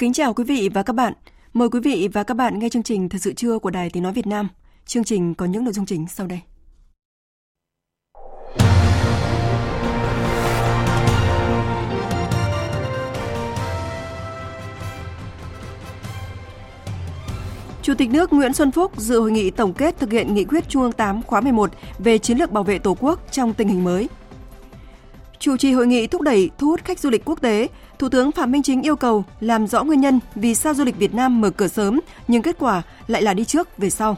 Kính chào quý vị và các bạn. Mời quý vị và các bạn nghe chương trình Thật sự trưa của Đài Tiếng Nói Việt Nam. Chương trình có những nội dung chính sau đây. Chủ tịch nước Nguyễn Xuân Phúc dự hội nghị tổng kết thực hiện nghị quyết Trung ương 8 khóa 11 về chiến lược bảo vệ Tổ quốc trong tình hình mới. Chủ trì hội nghị thúc đẩy thu hút khách du lịch quốc tế, Thủ tướng Phạm Minh Chính yêu cầu làm rõ nguyên nhân vì sao du lịch Việt Nam mở cửa sớm nhưng kết quả lại là đi trước về sau.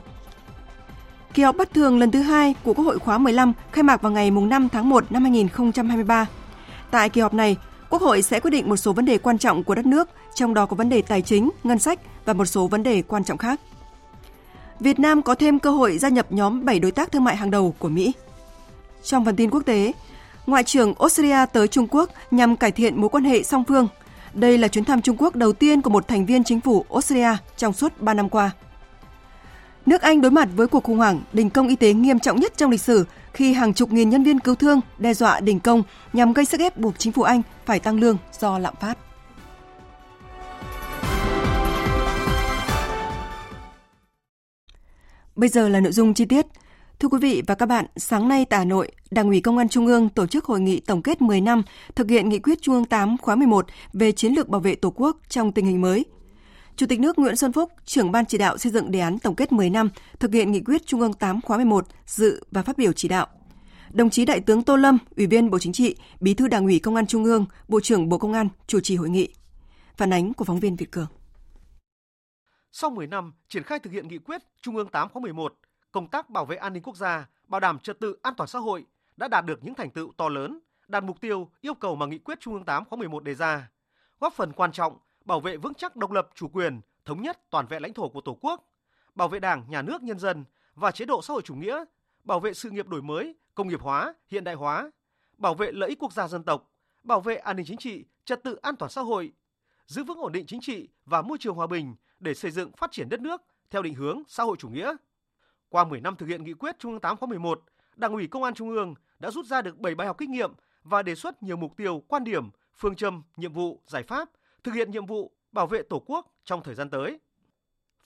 Kỳ họp bất thường lần thứ hai của Quốc hội khóa 15 khai mạc vào ngày 5 tháng 1 năm 2023. Tại kỳ họp này, Quốc hội sẽ quyết định một số vấn đề quan trọng của đất nước, trong đó có vấn đề tài chính, ngân sách và một số vấn đề quan trọng khác. Việt Nam có thêm cơ hội gia nhập nhóm 7 đối tác thương mại hàng đầu của Mỹ. Trong phần tin quốc tế, Ngoại trưởng Australia tới Trung Quốc nhằm cải thiện mối quan hệ song phương. Đây là chuyến thăm Trung Quốc đầu tiên của một thành viên chính phủ Australia trong suốt 3 năm qua. Nước Anh đối mặt với cuộc khủng hoảng đình công y tế nghiêm trọng nhất trong lịch sử khi hàng chục nghìn nhân viên cứu thương đe dọa đình công nhằm gây sức ép buộc chính phủ Anh phải tăng lương do lạm phát. Bây giờ là nội dung chi tiết. Thưa quý vị và các bạn, sáng nay tại Hà Nội, Đảng ủy Công an Trung ương tổ chức hội nghị tổng kết 10 năm thực hiện nghị quyết Trung ương 8 khóa 11 về chiến lược bảo vệ Tổ quốc trong tình hình mới. Chủ tịch nước Nguyễn Xuân Phúc, trưởng ban chỉ đạo xây dựng đề án tổng kết 10 năm thực hiện nghị quyết Trung ương 8 khóa 11 dự và phát biểu chỉ đạo. Đồng chí Đại tướng Tô Lâm, Ủy viên Bộ Chính trị, Bí thư Đảng ủy Công an Trung ương, Bộ trưởng Bộ Công an chủ trì hội nghị. Phản ánh của phóng viên Việt Cường. Sau 10 năm triển khai thực hiện nghị quyết Trung ương 8 khóa 11, công tác bảo vệ an ninh quốc gia, bảo đảm trật tự an toàn xã hội đã đạt được những thành tựu to lớn, đạt mục tiêu yêu cầu mà nghị quyết Trung ương 8 khóa 11 đề ra, góp phần quan trọng bảo vệ vững chắc độc lập chủ quyền, thống nhất toàn vẹn lãnh thổ của Tổ quốc, bảo vệ Đảng, nhà nước, nhân dân và chế độ xã hội chủ nghĩa, bảo vệ sự nghiệp đổi mới, công nghiệp hóa, hiện đại hóa, bảo vệ lợi ích quốc gia dân tộc, bảo vệ an ninh chính trị, trật tự an toàn xã hội, giữ vững ổn định chính trị và môi trường hòa bình để xây dựng phát triển đất nước theo định hướng xã hội chủ nghĩa. Qua 10 năm thực hiện nghị quyết Trung ương 8 khóa 11, Đảng ủy Công an Trung ương đã rút ra được 7 bài học kinh nghiệm và đề xuất nhiều mục tiêu, quan điểm, phương châm, nhiệm vụ, giải pháp thực hiện nhiệm vụ bảo vệ Tổ quốc trong thời gian tới.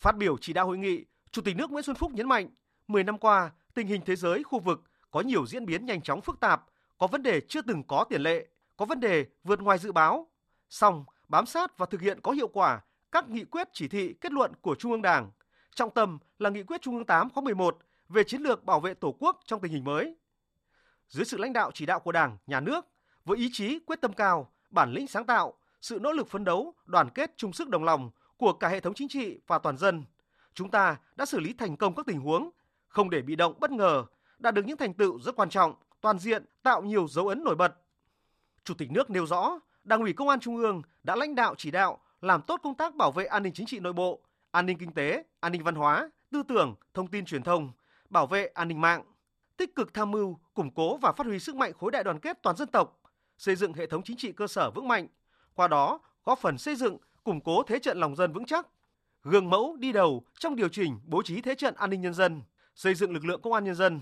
Phát biểu chỉ đạo hội nghị, Chủ tịch nước Nguyễn Xuân Phúc nhấn mạnh, 10 năm qua, tình hình thế giới, khu vực có nhiều diễn biến nhanh chóng phức tạp, có vấn đề chưa từng có tiền lệ, có vấn đề vượt ngoài dự báo. Song, bám sát và thực hiện có hiệu quả các nghị quyết chỉ thị kết luận của Trung ương Đảng, Trọng tâm là nghị quyết Trung ương 8 khóa 11 về chiến lược bảo vệ Tổ quốc trong tình hình mới. Dưới sự lãnh đạo chỉ đạo của Đảng, Nhà nước, với ý chí quyết tâm cao, bản lĩnh sáng tạo, sự nỗ lực phấn đấu, đoàn kết chung sức đồng lòng của cả hệ thống chính trị và toàn dân, chúng ta đã xử lý thành công các tình huống, không để bị động bất ngờ, đạt được những thành tựu rất quan trọng, toàn diện, tạo nhiều dấu ấn nổi bật. Chủ tịch nước nêu rõ, Đảng ủy Công an Trung ương đã lãnh đạo chỉ đạo làm tốt công tác bảo vệ an ninh chính trị nội bộ, an ninh kinh tế, an ninh văn hóa, tư tưởng, thông tin truyền thông, bảo vệ an ninh mạng, tích cực tham mưu, củng cố và phát huy sức mạnh khối đại đoàn kết toàn dân tộc, xây dựng hệ thống chính trị cơ sở vững mạnh, qua đó góp phần xây dựng, củng cố thế trận lòng dân vững chắc, gương mẫu đi đầu trong điều chỉnh bố trí thế trận an ninh nhân dân, xây dựng lực lượng công an nhân dân.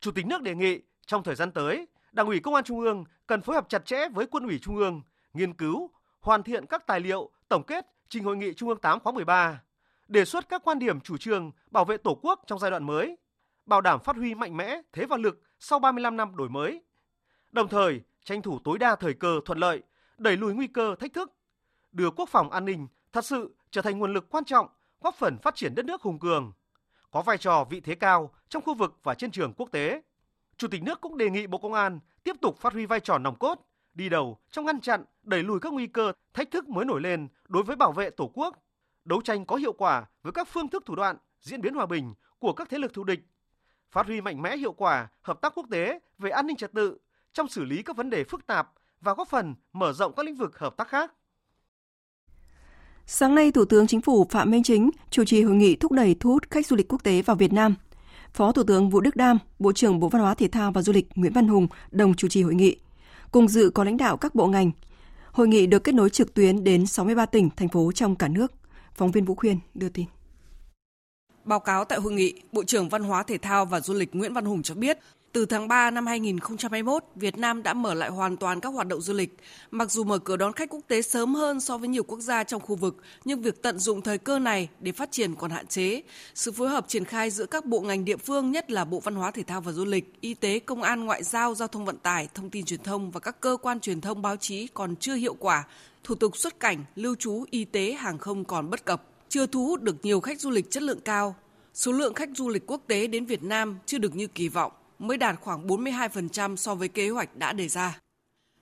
Chủ tịch nước đề nghị trong thời gian tới, Đảng ủy Công an Trung ương cần phối hợp chặt chẽ với Quân ủy Trung ương, nghiên cứu, hoàn thiện các tài liệu tổng kết trình hội nghị Trung ương 8 khóa 13, đề xuất các quan điểm chủ trương bảo vệ Tổ quốc trong giai đoạn mới, bảo đảm phát huy mạnh mẽ thế và lực sau 35 năm đổi mới. Đồng thời, tranh thủ tối đa thời cơ thuận lợi, đẩy lùi nguy cơ thách thức, đưa quốc phòng an ninh thật sự trở thành nguồn lực quan trọng góp phần phát triển đất nước hùng cường, có vai trò vị thế cao trong khu vực và trên trường quốc tế. Chủ tịch nước cũng đề nghị Bộ Công an tiếp tục phát huy vai trò nòng cốt đi đầu trong ngăn chặn, đẩy lùi các nguy cơ, thách thức mới nổi lên đối với bảo vệ Tổ quốc, đấu tranh có hiệu quả với các phương thức thủ đoạn, diễn biến hòa bình của các thế lực thù địch, phát huy mạnh mẽ hiệu quả hợp tác quốc tế về an ninh trật tự trong xử lý các vấn đề phức tạp và góp phần mở rộng các lĩnh vực hợp tác khác. Sáng nay, Thủ tướng Chính phủ Phạm Minh Chính chủ trì hội nghị thúc đẩy thu hút khách du lịch quốc tế vào Việt Nam. Phó Thủ tướng Vũ Đức Đam, Bộ trưởng Bộ Văn hóa Thể thao và Du lịch Nguyễn Văn Hùng đồng chủ trì hội nghị. Cùng dự có lãnh đạo các bộ ngành. Hội nghị được kết nối trực tuyến đến 63 tỉnh, thành phố trong cả nước. Phóng viên Vũ Khuyên đưa tin. Báo cáo tại hội nghị, Bộ trưởng Văn hóa Thể thao và Du lịch Nguyễn Văn Hùng cho biết, từ tháng 3 năm 2021, Việt Nam đã mở lại hoàn toàn các hoạt động du lịch. Mặc dù mở cửa đón khách quốc tế sớm hơn so với nhiều quốc gia trong khu vực, nhưng việc tận dụng thời cơ này để phát triển còn hạn chế. Sự phối hợp triển khai giữa các bộ ngành địa phương, nhất là Bộ Văn hóa Thể thao và Du lịch, Y tế, Công an, Ngoại giao, Giao thông Vận tải, Thông tin Truyền thông và các cơ quan truyền thông báo chí còn chưa hiệu quả. Thủ tục xuất cảnh, lưu trú, y tế, hàng không còn bất cập, chưa thu hút được nhiều khách du lịch chất lượng cao. Số lượng khách du lịch quốc tế đến Việt Nam chưa được như kỳ vọng mới đạt khoảng 42% so với kế hoạch đã đề ra.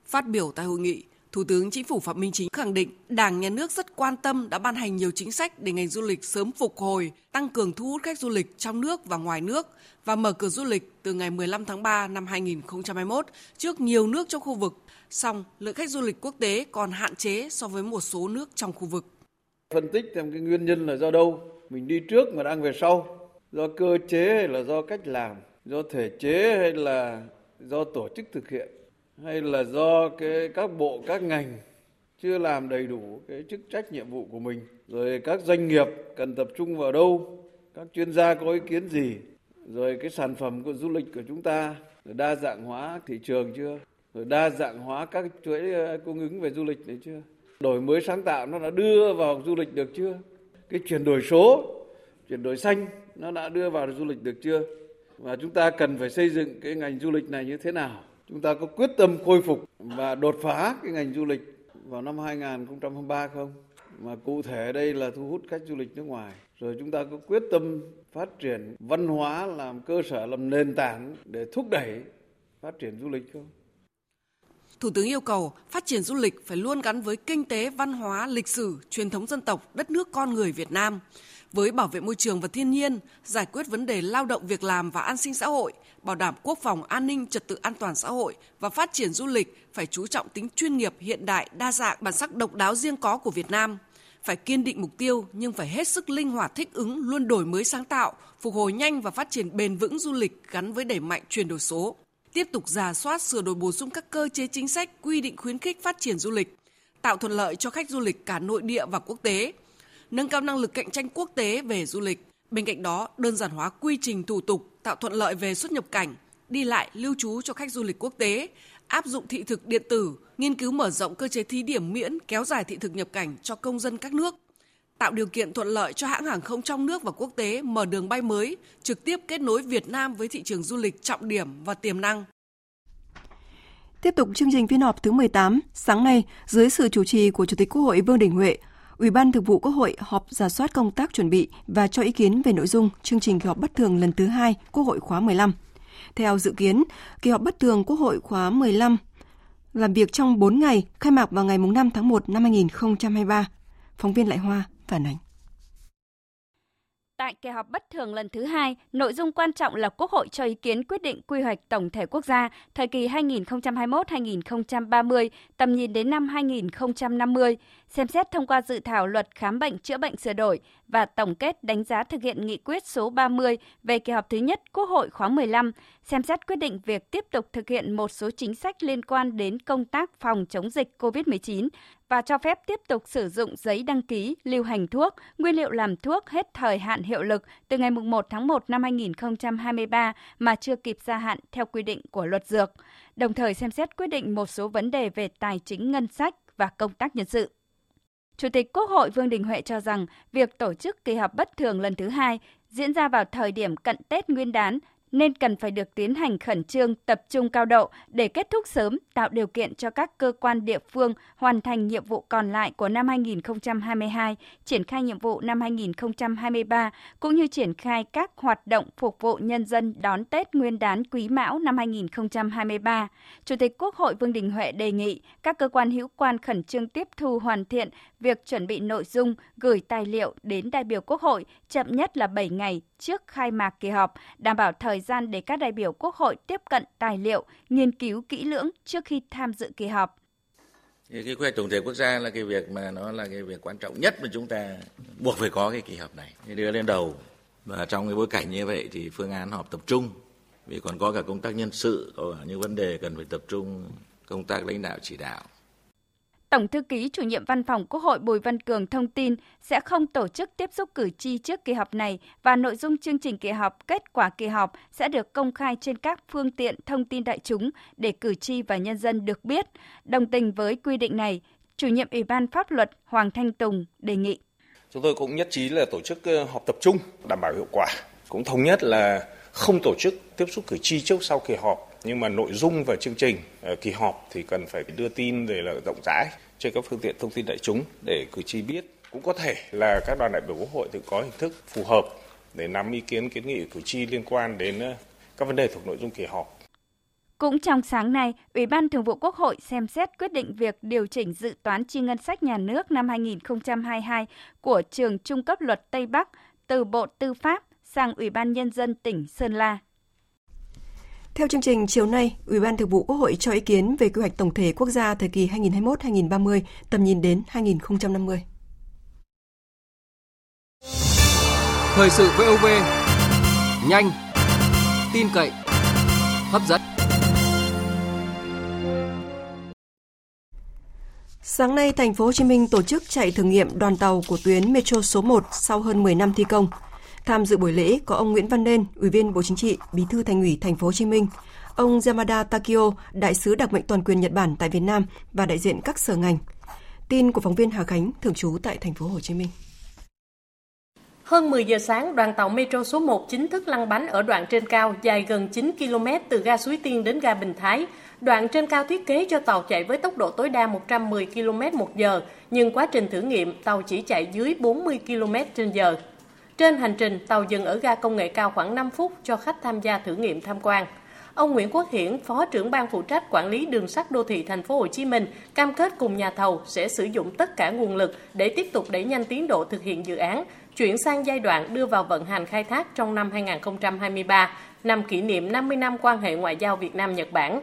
Phát biểu tại hội nghị, Thủ tướng Chính phủ Phạm Minh Chính khẳng định Đảng, Nhà nước rất quan tâm đã ban hành nhiều chính sách để ngành du lịch sớm phục hồi, tăng cường thu hút khách du lịch trong nước và ngoài nước và mở cửa du lịch từ ngày 15 tháng 3 năm 2021 trước nhiều nước trong khu vực. Song, lượng khách du lịch quốc tế còn hạn chế so với một số nước trong khu vực. Phân tích xem cái nguyên nhân là do đâu? Mình đi trước mà đang về sau. Do cơ chế hay là do cách làm? do thể chế hay là do tổ chức thực hiện hay là do cái các bộ, các ngành chưa làm đầy đủ cái chức trách nhiệm vụ của mình? Rồi các doanh nghiệp cần tập trung vào đâu? Các chuyên gia có ý kiến gì? Rồi cái sản phẩm của du lịch của chúng ta rồi đa dạng hóa thị trường chưa? Rồi đa dạng hóa các chuỗi ờ, cung ứng về du lịch đấy chưa? Đổi mới sáng tạo nó đã đưa vào du lịch được chưa? Cái chuyển đổi số, chuyển đổi xanh nó đã đưa vào du lịch được chưa? Và chúng ta cần phải xây dựng cái ngành du lịch này như thế nào. Chúng ta có quyết tâm khôi phục và đột phá cái ngành du lịch vào năm 2023 không? Mà cụ thể đây là thu hút khách du lịch nước ngoài. Rồi chúng ta có quyết tâm phát triển văn hóa làm cơ sở, làm nền tảng để thúc đẩy phát triển du lịch không? Thủ tướng yêu cầu phát triển du lịch phải luôn gắn với kinh tế, văn hóa, lịch sử, truyền thống dân tộc, đất nước con người Việt Nam với bảo vệ môi trường và thiên nhiên, giải quyết vấn đề lao động việc làm và an sinh xã hội, bảo đảm quốc phòng an ninh trật tự an toàn xã hội và phát triển du lịch phải chú trọng tính chuyên nghiệp hiện đại, đa dạng, bản sắc độc đáo riêng có của Việt Nam. Phải kiên định mục tiêu nhưng phải hết sức linh hoạt thích ứng, luôn đổi mới sáng tạo, phục hồi nhanh và phát triển bền vững du lịch gắn với đẩy mạnh chuyển đổi số. Tiếp tục giả soát sửa đổi bổ sung các cơ chế chính sách quy định khuyến khích phát triển du lịch, tạo thuận lợi cho khách du lịch cả nội địa và quốc tế, nâng cao năng lực cạnh tranh quốc tế về du lịch. Bên cạnh đó, đơn giản hóa quy trình thủ tục, tạo thuận lợi về xuất nhập cảnh, đi lại, lưu trú cho khách du lịch quốc tế, áp dụng thị thực điện tử, nghiên cứu mở rộng cơ chế thí điểm miễn kéo dài thị thực nhập cảnh cho công dân các nước, tạo điều kiện thuận lợi cho hãng hàng không trong nước và quốc tế mở đường bay mới, trực tiếp kết nối Việt Nam với thị trường du lịch trọng điểm và tiềm năng. Tiếp tục chương trình phiên họp thứ 18, sáng nay, dưới sự chủ trì của Chủ tịch Quốc hội Vương Đình Huệ, Ủy ban Thường vụ Quốc hội họp giả soát công tác chuẩn bị và cho ý kiến về nội dung chương trình kỳ họp bất thường lần thứ hai Quốc hội khóa 15. Theo dự kiến, kỳ họp bất thường Quốc hội khóa 15 làm việc trong 4 ngày, khai mạc vào ngày 5 tháng 1 năm 2023. Phóng viên Lại Hoa phản ánh. Tại kỳ họp bất thường lần thứ hai, nội dung quan trọng là Quốc hội cho ý kiến quyết định quy hoạch tổng thể quốc gia thời kỳ 2021-2030, tầm nhìn đến năm 2050, xem xét thông qua dự thảo luật khám bệnh chữa bệnh sửa đổi và tổng kết đánh giá thực hiện nghị quyết số 30 về kỳ họp thứ nhất Quốc hội khóa 15, xem xét quyết định việc tiếp tục thực hiện một số chính sách liên quan đến công tác phòng chống dịch COVID-19 và cho phép tiếp tục sử dụng giấy đăng ký lưu hành thuốc, nguyên liệu làm thuốc hết thời hạn hiệu lực từ ngày 1 tháng 1 năm 2023 mà chưa kịp gia hạn theo quy định của luật dược, đồng thời xem xét quyết định một số vấn đề về tài chính ngân sách và công tác nhân sự. Chủ tịch Quốc hội Vương Đình Huệ cho rằng việc tổ chức kỳ họp bất thường lần thứ hai diễn ra vào thời điểm cận Tết Nguyên đán nên cần phải được tiến hành khẩn trương, tập trung cao độ để kết thúc sớm, tạo điều kiện cho các cơ quan địa phương hoàn thành nhiệm vụ còn lại của năm 2022, triển khai nhiệm vụ năm 2023 cũng như triển khai các hoạt động phục vụ nhân dân đón Tết Nguyên đán Quý Mão năm 2023. Chủ tịch Quốc hội Vương Đình Huệ đề nghị các cơ quan hữu quan khẩn trương tiếp thu hoàn thiện việc chuẩn bị nội dung, gửi tài liệu đến đại biểu Quốc hội chậm nhất là 7 ngày trước khai mạc kỳ họp, đảm bảo thời thời gian để các đại biểu Quốc hội tiếp cận tài liệu, nghiên cứu kỹ lưỡng trước khi tham dự kỳ họp. Cái quy hoạch tổng thể quốc gia là cái việc mà nó là cái việc quan trọng nhất mà chúng ta buộc phải có cái kỳ họp này. Để đưa lên đầu và trong cái bối cảnh như vậy thì phương án họp tập trung vì còn có cả công tác nhân sự, có những vấn đề cần phải tập trung công tác lãnh đạo chỉ đạo. Tổng thư ký chủ nhiệm văn phòng Quốc hội Bùi Văn Cường thông tin sẽ không tổ chức tiếp xúc cử tri trước kỳ họp này và nội dung chương trình kỳ họp, kết quả kỳ họp sẽ được công khai trên các phương tiện thông tin đại chúng để cử tri và nhân dân được biết. Đồng tình với quy định này, chủ nhiệm Ủy ban Pháp luật Hoàng Thanh Tùng đề nghị. Chúng tôi cũng nhất trí là tổ chức ờ, họp tập trung đảm bảo hiệu quả. Cũng thống nhất là không tổ chức tiếp xúc cử tri trước sau kỳ họp nhưng mà nội dung và chương trình ờ, kỳ họp thì cần phải đưa tin về là rộng rãi trên các phương tiện thông tin đại chúng để cử tri biết cũng có thể là các đoàn đại biểu quốc hội tự có hình thức phù hợp để nắm ý kiến kiến nghị cử tri liên quan đến ờ, các vấn đề thuộc nội dung kỳ họp. Cũng trong sáng nay, Ủy ban Thường vụ Quốc hội xem xét quyết định việc điều chỉnh dự toán chi ngân sách nhà nước năm 2022 của trường trung cấp luật Tây Bắc từ Bộ Tư pháp sang Ủy ban Nhân dân tỉnh Sơn La. Theo chương trình, chiều nay, Ủy ban Thường vụ Quốc hội cho ý kiến về quy hoạch tổng thể quốc gia thời kỳ 2021-2030, tầm nhìn đến 2050. Thời sự VOV, nhanh, tin cậy, hấp dẫn. Sáng nay, thành phố Hồ Chí Minh tổ chức chạy thử nghiệm đoàn tàu của tuyến Metro số 1 sau hơn 10 năm thi công. Tham dự buổi lễ có ông Nguyễn Văn Nên, Ủy viên Bộ Chính trị, Bí thư Thành ủy Thành phố Hồ Chí Minh, ông Yamada Takio, đại sứ đặc mệnh toàn quyền Nhật Bản tại Việt Nam và đại diện các sở ngành. Tin của phóng viên Hà Khánh thường trú tại Thành phố Hồ Chí Minh. Hơn 10 giờ sáng, đoàn tàu Metro số 1 chính thức lăn bánh ở đoạn trên cao dài gần 9 km từ ga Suối Tiên đến ga Bình Thái. Đoạn trên cao thiết kế cho tàu chạy với tốc độ tối đa 110 km một giờ, nhưng quá trình thử nghiệm tàu chỉ chạy dưới 40 km trên giờ. Trên hành trình, tàu dừng ở ga công nghệ cao khoảng 5 phút cho khách tham gia thử nghiệm tham quan. Ông Nguyễn Quốc Hiển, Phó trưởng ban phụ trách quản lý đường sắt đô thị thành phố Hồ Chí Minh, cam kết cùng nhà thầu sẽ sử dụng tất cả nguồn lực để tiếp tục đẩy nhanh tiến độ thực hiện dự án, chuyển sang giai đoạn đưa vào vận hành khai thác trong năm 2023, năm kỷ niệm 50 năm quan hệ ngoại giao Việt Nam Nhật Bản.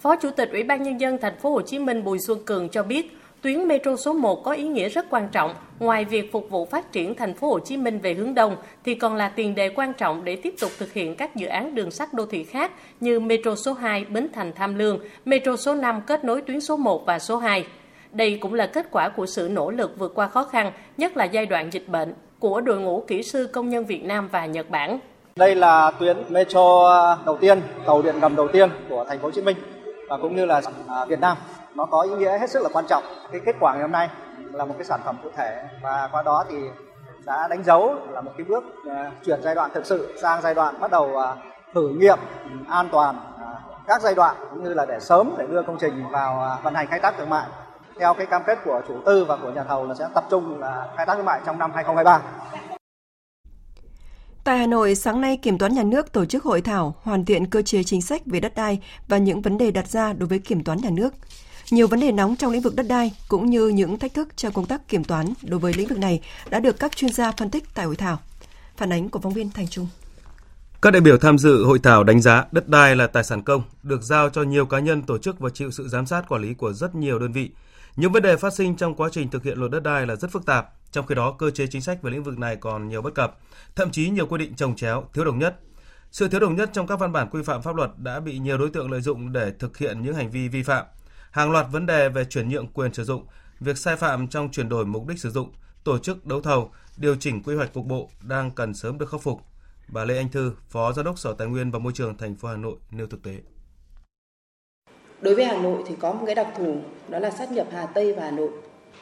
Phó Chủ tịch Ủy ban nhân dân thành phố Hồ Chí Minh Bùi Xuân Cường cho biết, Tuyến metro số 1 có ý nghĩa rất quan trọng, ngoài việc phục vụ phát triển thành phố Hồ Chí Minh về hướng đông thì còn là tiền đề quan trọng để tiếp tục thực hiện các dự án đường sắt đô thị khác như metro số 2 Bến Thành Tham Lương, metro số 5 kết nối tuyến số 1 và số 2. Đây cũng là kết quả của sự nỗ lực vượt qua khó khăn, nhất là giai đoạn dịch bệnh, của đội ngũ kỹ sư công nhân Việt Nam và Nhật Bản. Đây là tuyến metro đầu tiên, tàu điện ngầm đầu tiên của thành phố Hồ Chí Minh và cũng như là à, Việt Nam nó có ý nghĩa hết sức là quan trọng cái kết quả ngày hôm nay là một cái sản phẩm cụ thể và qua đó thì đã đánh dấu là một cái bước à, chuyển giai đoạn thực sự sang giai đoạn bắt đầu à, thử nghiệm an toàn à, các giai đoạn cũng như là để sớm để đưa công trình vào vận hành khai thác thương mại theo cái cam kết của chủ tư và của nhà thầu là sẽ tập trung là khai thác thương mại trong năm 2023. Tại Hà Nội, sáng nay Kiểm toán Nhà nước tổ chức hội thảo hoàn thiện cơ chế chính sách về đất đai và những vấn đề đặt ra đối với Kiểm toán Nhà nước. Nhiều vấn đề nóng trong lĩnh vực đất đai cũng như những thách thức trong công tác kiểm toán đối với lĩnh vực này đã được các chuyên gia phân tích tại hội thảo. Phản ánh của phóng viên Thành Trung. Các đại biểu tham dự hội thảo đánh giá đất đai là tài sản công, được giao cho nhiều cá nhân, tổ chức và chịu sự giám sát quản lý của rất nhiều đơn vị. Những vấn đề phát sinh trong quá trình thực hiện luật đất đai là rất phức tạp, trong khi đó cơ chế chính sách về lĩnh vực này còn nhiều bất cập, thậm chí nhiều quy định trồng chéo, thiếu đồng nhất. Sự thiếu đồng nhất trong các văn bản quy phạm pháp luật đã bị nhiều đối tượng lợi dụng để thực hiện những hành vi vi phạm hàng loạt vấn đề về chuyển nhượng quyền sử dụng, việc sai phạm trong chuyển đổi mục đích sử dụng, tổ chức đấu thầu, điều chỉnh quy hoạch cục bộ đang cần sớm được khắc phục. Bà Lê Anh Thư, Phó Giám đốc Sở Tài nguyên và Môi trường thành phố Hà Nội nêu thực tế. Đối với Hà Nội thì có một cái đặc thù đó là sát nhập Hà Tây và Hà Nội,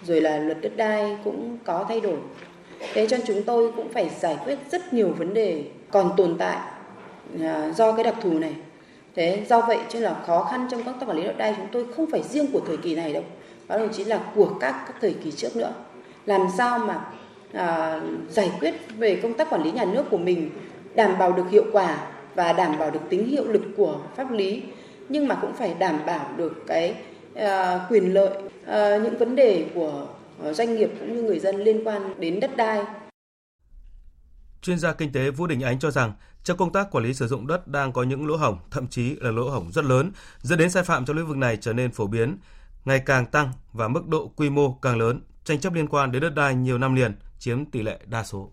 rồi là luật đất đai cũng có thay đổi. Thế cho chúng tôi cũng phải giải quyết rất nhiều vấn đề còn tồn tại à, do cái đặc thù này thế do vậy cho là khó khăn trong công tác quản lý đất đai chúng tôi không phải riêng của thời kỳ này đâu. Đó đồng chí là của các các thời kỳ trước nữa. Làm sao mà à, giải quyết về công tác quản lý nhà nước của mình đảm bảo được hiệu quả và đảm bảo được tính hiệu lực của pháp lý nhưng mà cũng phải đảm bảo được cái à, quyền lợi à, những vấn đề của à, doanh nghiệp cũng như người dân liên quan đến đất đai. Chuyên gia kinh tế Vũ Đình Ánh cho rằng, trong công tác quản lý sử dụng đất đang có những lỗ hổng, thậm chí là lỗ hổng rất lớn, dẫn đến sai phạm trong lĩnh vực này trở nên phổ biến, ngày càng tăng và mức độ quy mô càng lớn, tranh chấp liên quan đến đất đai nhiều năm liền chiếm tỷ lệ đa số.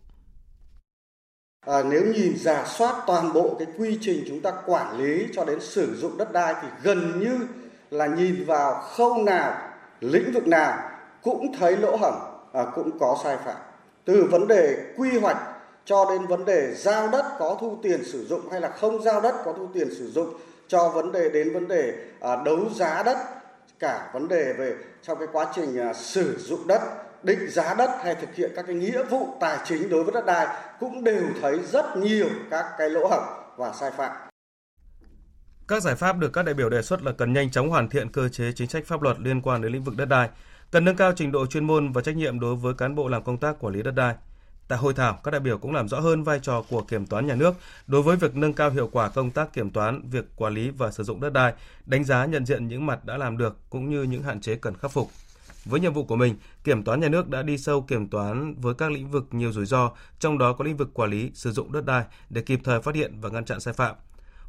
À, nếu nhìn giả soát toàn bộ cái quy trình chúng ta quản lý cho đến sử dụng đất đai thì gần như là nhìn vào khâu nào, lĩnh vực nào cũng thấy lỗ hổng, à, cũng có sai phạm. Từ vấn đề quy hoạch cho đến vấn đề giao đất có thu tiền sử dụng hay là không giao đất có thu tiền sử dụng cho vấn đề đến vấn đề à, đấu giá đất cả vấn đề về trong cái quá trình à, sử dụng đất định giá đất hay thực hiện các cái nghĩa vụ tài chính đối với đất đai cũng đều thấy rất nhiều các cái lỗ hổng và sai phạm. Các giải pháp được các đại biểu đề xuất là cần nhanh chóng hoàn thiện cơ chế chính sách pháp luật liên quan đến lĩnh vực đất đai, cần nâng cao trình độ chuyên môn và trách nhiệm đối với cán bộ làm công tác quản lý đất đai, Tại hội thảo, các đại biểu cũng làm rõ hơn vai trò của kiểm toán nhà nước đối với việc nâng cao hiệu quả công tác kiểm toán, việc quản lý và sử dụng đất đai, đánh giá nhận diện những mặt đã làm được cũng như những hạn chế cần khắc phục. Với nhiệm vụ của mình, kiểm toán nhà nước đã đi sâu kiểm toán với các lĩnh vực nhiều rủi ro, trong đó có lĩnh vực quản lý, sử dụng đất đai để kịp thời phát hiện và ngăn chặn sai phạm.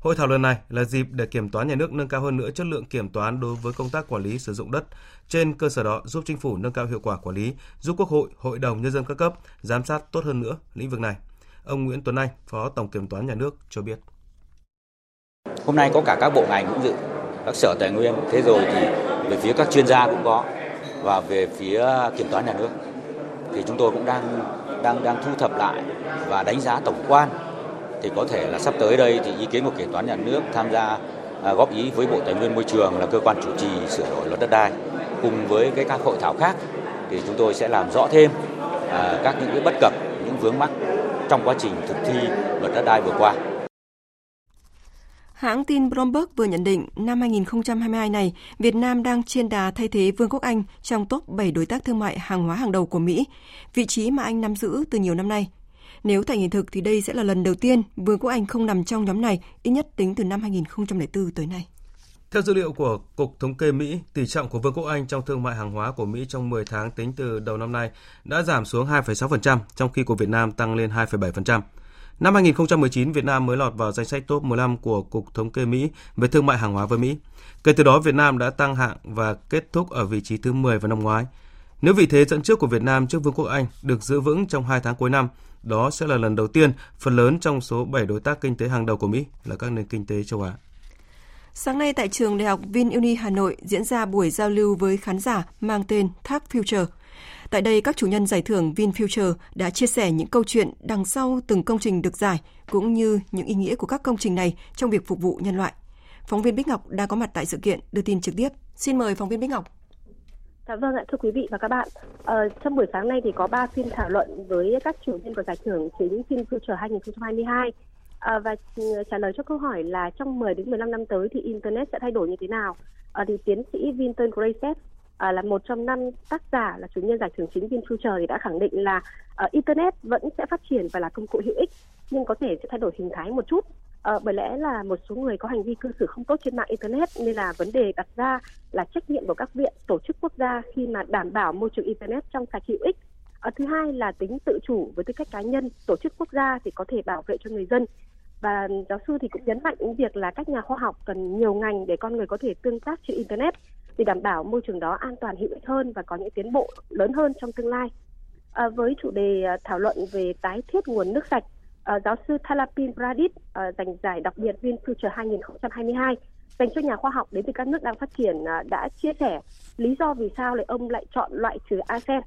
Hội thảo lần này là dịp để kiểm toán nhà nước nâng cao hơn nữa chất lượng kiểm toán đối với công tác quản lý sử dụng đất. Trên cơ sở đó giúp chính phủ nâng cao hiệu quả quản lý, giúp Quốc hội, Hội đồng nhân dân các cấp giám sát tốt hơn nữa lĩnh vực này. Ông Nguyễn Tuấn Anh, Phó Tổng Kiểm toán nhà nước cho biết. Hôm nay có cả các bộ ngành cũng dự, các sở tài nguyên, thế rồi thì về phía các chuyên gia cũng có và về phía kiểm toán nhà nước thì chúng tôi cũng đang đang đang thu thập lại và đánh giá tổng quan thì có thể là sắp tới đây thì ý kiến của kiểm toán nhà nước tham gia à, góp ý với Bộ Tài nguyên Môi trường là cơ quan chủ trì sửa đổi luật đất đai cùng với cái các hội thảo khác thì chúng tôi sẽ làm rõ thêm à, các những cái bất cập, những vướng mắc trong quá trình thực thi luật đất đai vừa qua. Hãng tin Bloomberg vừa nhận định năm 2022 này, Việt Nam đang trên đà thay thế Vương quốc Anh trong top 7 đối tác thương mại hàng hóa hàng đầu của Mỹ, vị trí mà Anh nắm giữ từ nhiều năm nay. Nếu thành hiện thực thì đây sẽ là lần đầu tiên Vương quốc Anh không nằm trong nhóm này, ít nhất tính từ năm 2004 tới nay. Theo dữ liệu của Cục Thống kê Mỹ, tỷ trọng của Vương quốc Anh trong thương mại hàng hóa của Mỹ trong 10 tháng tính từ đầu năm nay đã giảm xuống 2,6%, trong khi của Việt Nam tăng lên 2,7%. Năm 2019, Việt Nam mới lọt vào danh sách top 15 của Cục Thống kê Mỹ về thương mại hàng hóa với Mỹ. Kể từ đó, Việt Nam đã tăng hạng và kết thúc ở vị trí thứ 10 vào năm ngoái. Nếu vị thế dẫn trước của Việt Nam trước Vương quốc Anh được giữ vững trong 2 tháng cuối năm, đó sẽ là lần đầu tiên phần lớn trong số 7 đối tác kinh tế hàng đầu của Mỹ là các nền kinh tế châu Á. Sáng nay tại trường Đại học VinUni Hà Nội diễn ra buổi giao lưu với khán giả mang tên Thác Future. Tại đây, các chủ nhân giải thưởng VinFuture đã chia sẻ những câu chuyện đằng sau từng công trình được giải, cũng như những ý nghĩa của các công trình này trong việc phục vụ nhân loại. Phóng viên Bích Ngọc đang có mặt tại sự kiện đưa tin trực tiếp. Xin mời phóng viên Bích Ngọc. Dạ vâng ạ, thưa quý vị và các bạn. Ờ, trong buổi sáng nay thì có 3 phiên thảo luận với các chủ nhân của giải thưởng chính FinFuture 2022. À, và ừ, trả lời cho câu hỏi là trong 10 đến 15 năm tới thì Internet sẽ thay đổi như thế nào? À, thì tiến sĩ Vinton Grayset à, ờ, là một trong năm tác giả là chủ nhân giải thưởng chính VinFuture thì đã khẳng định là uh, Internet vẫn sẽ phát triển và là công cụ hữu ích nhưng có thể sẽ thay đổi hình thái một chút À, bởi lẽ là một số người có hành vi cư xử không tốt trên mạng internet nên là vấn đề đặt ra là trách nhiệm của các viện tổ chức quốc gia khi mà đảm bảo môi trường internet trong sạch hữu ích. À, thứ hai là tính tự chủ với tư cách cá nhân, tổ chức quốc gia thì có thể bảo vệ cho người dân. Và giáo sư thì cũng nhấn mạnh đến việc là các nhà khoa học cần nhiều ngành để con người có thể tương tác trên internet để đảm bảo môi trường đó an toàn hữu ích hơn và có những tiến bộ lớn hơn trong tương lai. À, với chủ đề thảo luận về tái thiết nguồn nước sạch uh, giáo sư Thalapin Pradip uh, giành giải đặc biệt VinFuture 2022 dành cho nhà khoa học đến từ các nước đang phát triển uh, đã chia sẻ lý do vì sao lại ông lại chọn loại trừ arsen.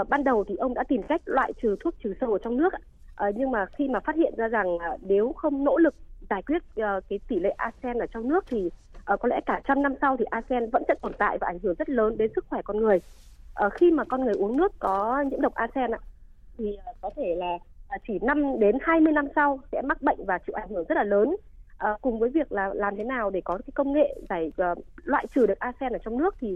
Uh, ban đầu thì ông đã tìm cách loại trừ thuốc trừ sâu ở trong nước, uh, nhưng mà khi mà phát hiện ra rằng uh, nếu không nỗ lực giải quyết uh, cái tỷ lệ arsen ở trong nước thì uh, có lẽ cả trăm năm sau thì arsen vẫn sẽ tồn tại và ảnh hưởng rất lớn đến sức khỏe con người. Uh, khi mà con người uống nước có nhiễm độc arsen thì uh, có thể là Ờ, chỉ 5 đến 20 năm sau sẽ mắc bệnh và chịu ảnh hưởng rất là lớn. À, cùng với việc là làm thế nào để có cái công nghệ giải uh, loại trừ được arsen ở trong nước thì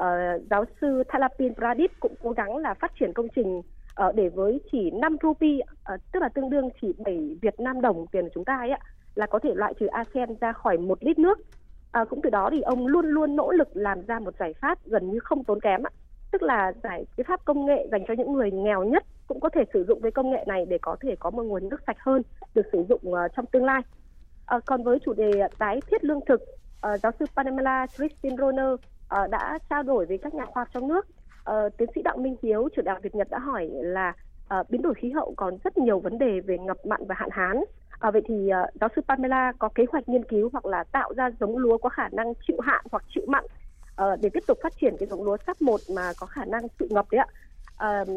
uh, giáo sư Thalapin Pradip cũng cố gắng là phát triển công trình uh, để với chỉ 5 rupee uh, tức là tương đương chỉ 7 Việt Nam đồng tiền của chúng ta ấy ạ là có thể loại trừ arsen ra khỏi một lít nước. À, cũng từ đó thì ông luôn luôn nỗ lực làm ra một giải pháp gần như không tốn kém ạ. Tức là giải cái pháp công nghệ dành cho những người nghèo nhất cũng có thể sử dụng cái công nghệ này để có thể có một nguồn nước sạch hơn được sử dụng uh, trong tương lai. Uh, còn với chủ đề tái thiết lương thực, uh, giáo sư Pamela Christine Roner uh, đã trao đổi với các nhà khoa học trong nước. Uh, tiến sĩ Đặng Minh Hiếu, trưởng đại Việt Nhật đã hỏi là uh, biến đổi khí hậu còn rất nhiều vấn đề về ngập mặn và hạn hán. À, vậy thì uh, giáo sư Pamela có kế hoạch nghiên cứu hoặc là tạo ra giống lúa có khả năng chịu hạn hoặc chịu mặn uh, để tiếp tục phát triển cái giống lúa sắp một mà có khả năng chịu ngập đấy ạ. Uh,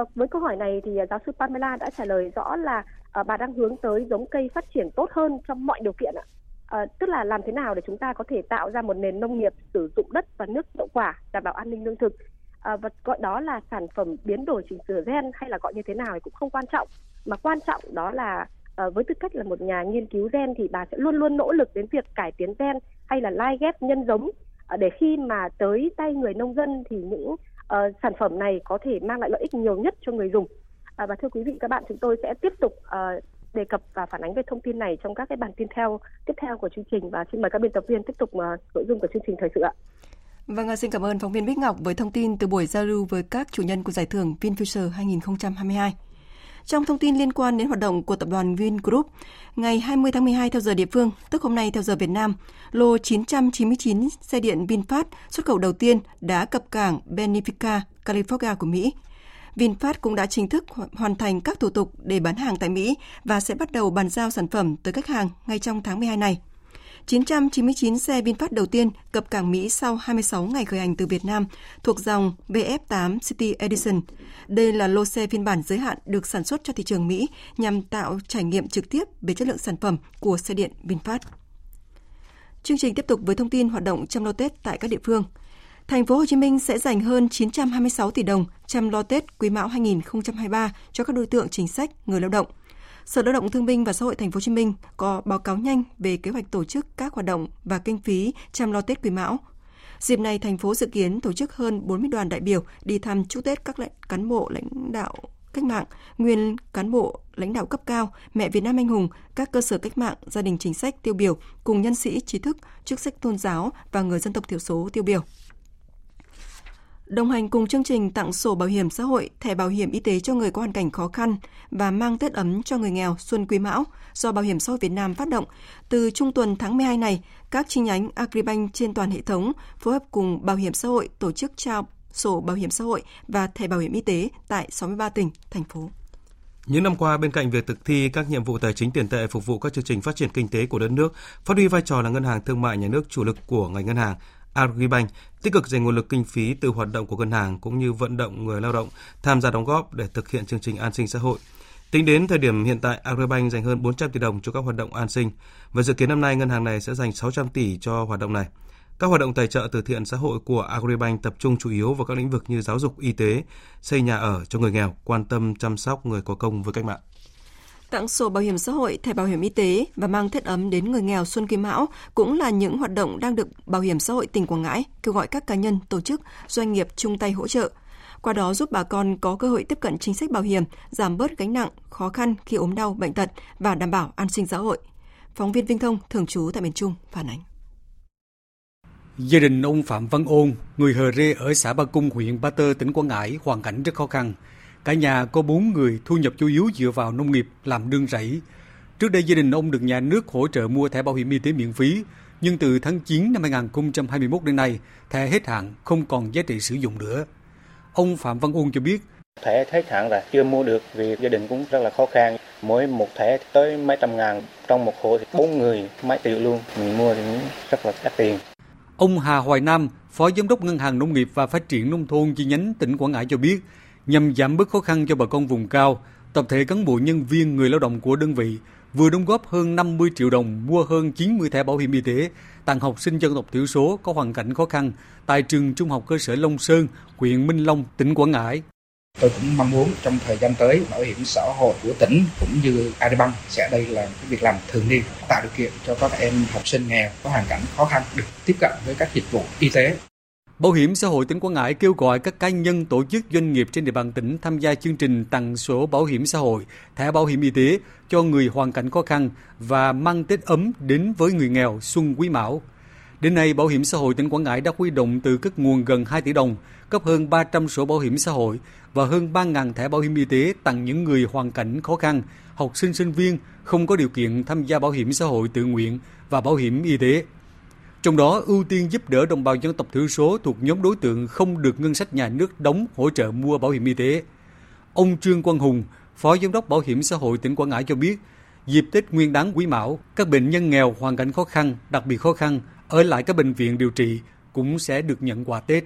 uh, với câu hỏi này thì giáo sư Pamela đã trả lời rõ là uh, bà đang hướng tới giống cây phát triển tốt hơn trong mọi điều kiện ạ. À, tức là làm thế nào để chúng ta có thể tạo ra một nền nông nghiệp sử dụng đất và nước hiệu quả đảm bảo an ninh lương thực à, và gọi đó là sản phẩm biến đổi chỉnh sửa gen hay là gọi như thế nào thì cũng không quan trọng mà quan trọng đó là à, với tư cách là một nhà nghiên cứu gen thì bà sẽ luôn luôn nỗ lực đến việc cải tiến gen hay là lai ghép nhân giống Ờ, để khi mà tới tay người nông dân thì những uh, sản phẩm này có thể mang lại lợi ích nhiều nhất cho người dùng à, và thưa quý vị các bạn chúng tôi sẽ tiếp tục uh, đề cập và phản ánh về thông tin này trong các cái bản tin theo tiếp theo của chương trình và xin mời các biên tập viên tiếp tục uh, nội dung của chương trình thời sự ạ. Vâng, xin cảm ơn phóng viên Bích Ngọc với thông tin từ buổi giao lưu với các chủ nhân của giải thưởng VinFuture 2022. Trong thông tin liên quan đến hoạt động của tập đoàn Vingroup, ngày 20 tháng 12 theo giờ địa phương, tức hôm nay theo giờ Việt Nam, lô 999 xe điện VinFast xuất khẩu đầu tiên đã cập cảng Benefica, California của Mỹ. VinFast cũng đã chính thức hoàn thành các thủ tục để bán hàng tại Mỹ và sẽ bắt đầu bàn giao sản phẩm tới khách hàng ngay trong tháng 12 này. 999 xe VinFast đầu tiên cập cảng Mỹ sau 26 ngày khởi hành từ Việt Nam thuộc dòng VF8 City Edition. Đây là lô xe phiên bản giới hạn được sản xuất cho thị trường Mỹ nhằm tạo trải nghiệm trực tiếp về chất lượng sản phẩm của xe điện VinFast. Chương trình tiếp tục với thông tin hoạt động chăm lo Tết tại các địa phương. Thành phố Hồ Chí Minh sẽ dành hơn 926 tỷ đồng chăm lo Tết Quý Mão 2023 cho các đối tượng chính sách, người lao động. Sở Lao động Thương binh và Xã hội Thành phố Hồ Chí Minh có báo cáo nhanh về kế hoạch tổ chức các hoạt động và kinh phí chăm lo Tết Quý Mão. Dịp này, thành phố dự kiến tổ chức hơn 40 đoàn đại biểu đi thăm chúc Tết các lãnh cán bộ lãnh đạo cách mạng, nguyên cán bộ lãnh đạo cấp cao, mẹ Việt Nam anh hùng, các cơ sở cách mạng, gia đình chính sách tiêu biểu cùng nhân sĩ trí thức, chức sách tôn giáo và người dân tộc thiểu số tiêu biểu. Đồng hành cùng chương trình tặng sổ bảo hiểm xã hội, thẻ bảo hiểm y tế cho người có hoàn cảnh khó khăn và mang Tết ấm cho người nghèo Xuân Quý Mão do Bảo hiểm xã hội Việt Nam phát động, từ trung tuần tháng 12 này, các chi nhánh Agribank trên toàn hệ thống phối hợp cùng Bảo hiểm xã hội tổ chức trao sổ bảo hiểm xã hội và thẻ bảo hiểm y tế tại 63 tỉnh, thành phố. Những năm qua, bên cạnh việc thực thi các nhiệm vụ tài chính tiền tệ phục vụ các chương trình phát triển kinh tế của đất nước, phát huy vai trò là ngân hàng thương mại nhà nước chủ lực của ngành ngân hàng, Agribank tích cực dành nguồn lực kinh phí từ hoạt động của ngân hàng cũng như vận động người lao động tham gia đóng góp để thực hiện chương trình an sinh xã hội. Tính đến thời điểm hiện tại, Agribank dành hơn 400 tỷ đồng cho các hoạt động an sinh và dự kiến năm nay ngân hàng này sẽ dành 600 tỷ cho hoạt động này. Các hoạt động tài trợ từ thiện xã hội của Agribank tập trung chủ yếu vào các lĩnh vực như giáo dục, y tế, xây nhà ở cho người nghèo, quan tâm chăm sóc người có công với cách mạng tặng sổ bảo hiểm xã hội, thẻ bảo hiểm y tế và mang Tết ấm đến người nghèo Xuân Quý Mão cũng là những hoạt động đang được Bảo hiểm xã hội tỉnh Quảng Ngãi kêu gọi các cá nhân, tổ chức, doanh nghiệp chung tay hỗ trợ. Qua đó giúp bà con có cơ hội tiếp cận chính sách bảo hiểm, giảm bớt gánh nặng, khó khăn khi ốm đau, bệnh tật và đảm bảo an sinh xã hội. Phóng viên Vinh Thông, thường trú tại miền Trung, phản ánh. Gia đình ông Phạm Văn Ôn, người Hờ Rê ở xã Ba Cung, huyện Ba Tơ, tỉnh Quảng Ngãi, hoàn cảnh rất khó khăn – Cả nhà có bốn người, thu nhập chủ yếu dựa vào nông nghiệp, làm nương rẫy. Trước đây gia đình ông được nhà nước hỗ trợ mua thẻ bảo hiểm y tế miễn phí, nhưng từ tháng 9 năm 2021 đến nay, thẻ hết hạn không còn giá trị sử dụng nữa. Ông Phạm Văn Uông cho biết, Thẻ hết hạn là chưa mua được vì gia đình cũng rất là khó khăn. Mỗi một thẻ tới mấy trăm ngàn, trong một hộ thì bốn người mấy triệu luôn. Mình mua thì rất là đắt tiền. Ông Hà Hoài Nam, Phó Giám đốc Ngân hàng Nông nghiệp và Phát triển Nông thôn chi nhánh tỉnh Quảng Ngãi cho biết, nhằm giảm bớt khó khăn cho bà con vùng cao, tập thể cán bộ nhân viên người lao động của đơn vị vừa đóng góp hơn 50 triệu đồng mua hơn 90 thẻ bảo hiểm y tế tặng học sinh dân tộc thiểu số có hoàn cảnh khó khăn tại trường Trung học cơ sở Long Sơn, huyện Minh Long, tỉnh Quảng Ngãi. Tôi cũng mong muốn trong thời gian tới bảo hiểm xã hội của tỉnh cũng như Agribank sẽ đây là cái việc làm thường niên tạo điều kiện cho các em học sinh nghèo có hoàn cảnh khó khăn được tiếp cận với các dịch vụ y tế. Bảo hiểm xã hội tỉnh Quảng Ngãi kêu gọi các cá nhân, tổ chức, doanh nghiệp trên địa bàn tỉnh tham gia chương trình tặng sổ bảo hiểm xã hội, thẻ bảo hiểm y tế cho người hoàn cảnh khó khăn và mang Tết ấm đến với người nghèo xuân quý mão. Đến nay, Bảo hiểm xã hội tỉnh Quảng Ngãi đã huy động từ các nguồn gần 2 tỷ đồng, cấp hơn 300 sổ bảo hiểm xã hội và hơn 3.000 thẻ bảo hiểm y tế tặng những người hoàn cảnh khó khăn, học sinh sinh viên không có điều kiện tham gia bảo hiểm xã hội tự nguyện và bảo hiểm y tế. Trong đó, ưu tiên giúp đỡ đồng bào dân tộc thiểu số thuộc nhóm đối tượng không được ngân sách nhà nước đóng hỗ trợ mua bảo hiểm y tế. Ông Trương Quang Hùng, Phó Giám đốc Bảo hiểm xã hội tỉnh Quảng Ngãi cho biết, dịp Tết Nguyên đán Quý Mão, các bệnh nhân nghèo hoàn cảnh khó khăn, đặc biệt khó khăn ở lại các bệnh viện điều trị cũng sẽ được nhận quà Tết.